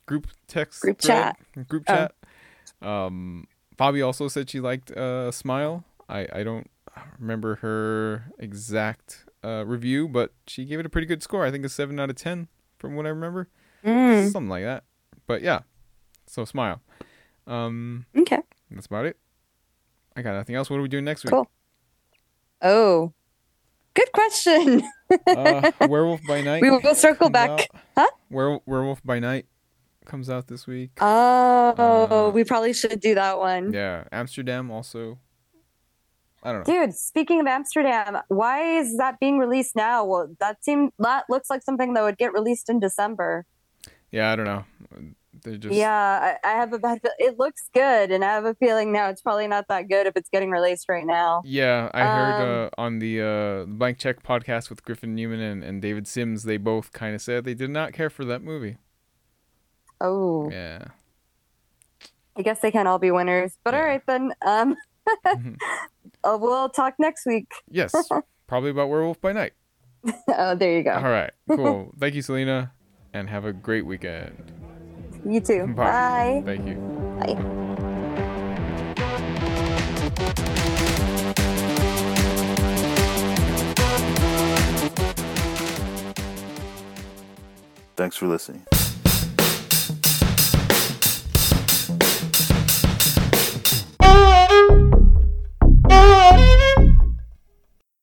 group text Group thread, group Oh. chat. Um, Bobby also said she liked uh, Smile. I I don't remember her exact uh, review, but she gave it a pretty good score. I think a seven out of ten from what I remember, Mm, something like that. But yeah, so Smile. Um, okay. that's about it. I got nothing else. What are we doing next week? Cool. Oh, good question. Uh, Werewolf by Night. We will circle back. out. Huh? Were- Werewolf by Night comes out this week. Oh, Uh, we probably should do that one. Yeah, Amsterdam also. I don't know. Dude, speaking of Amsterdam, why is that being released now? Well, that seemed that looks like something that would get released in December. Yeah, I don't know. They're just yeah, I, I have a bad. It looks good, and I have a feeling now it's probably not that good if it's getting released right now. Yeah, I heard Um, uh, on the uh, Blank Check podcast with Griffin Newman and, and David Sims, they both kind of said they did not care for that movie. Oh, Yeah. I guess they can't all be winners. But all Yeah. right then. Um, Mhm. uh, we'll talk next week. yes, probably about Werewolf by Night. oh, there you go. All right, cool. Thank you, Selena, and have a great weekend. You too. Bye. Bye. Thank you. Bye. Thanks for listening.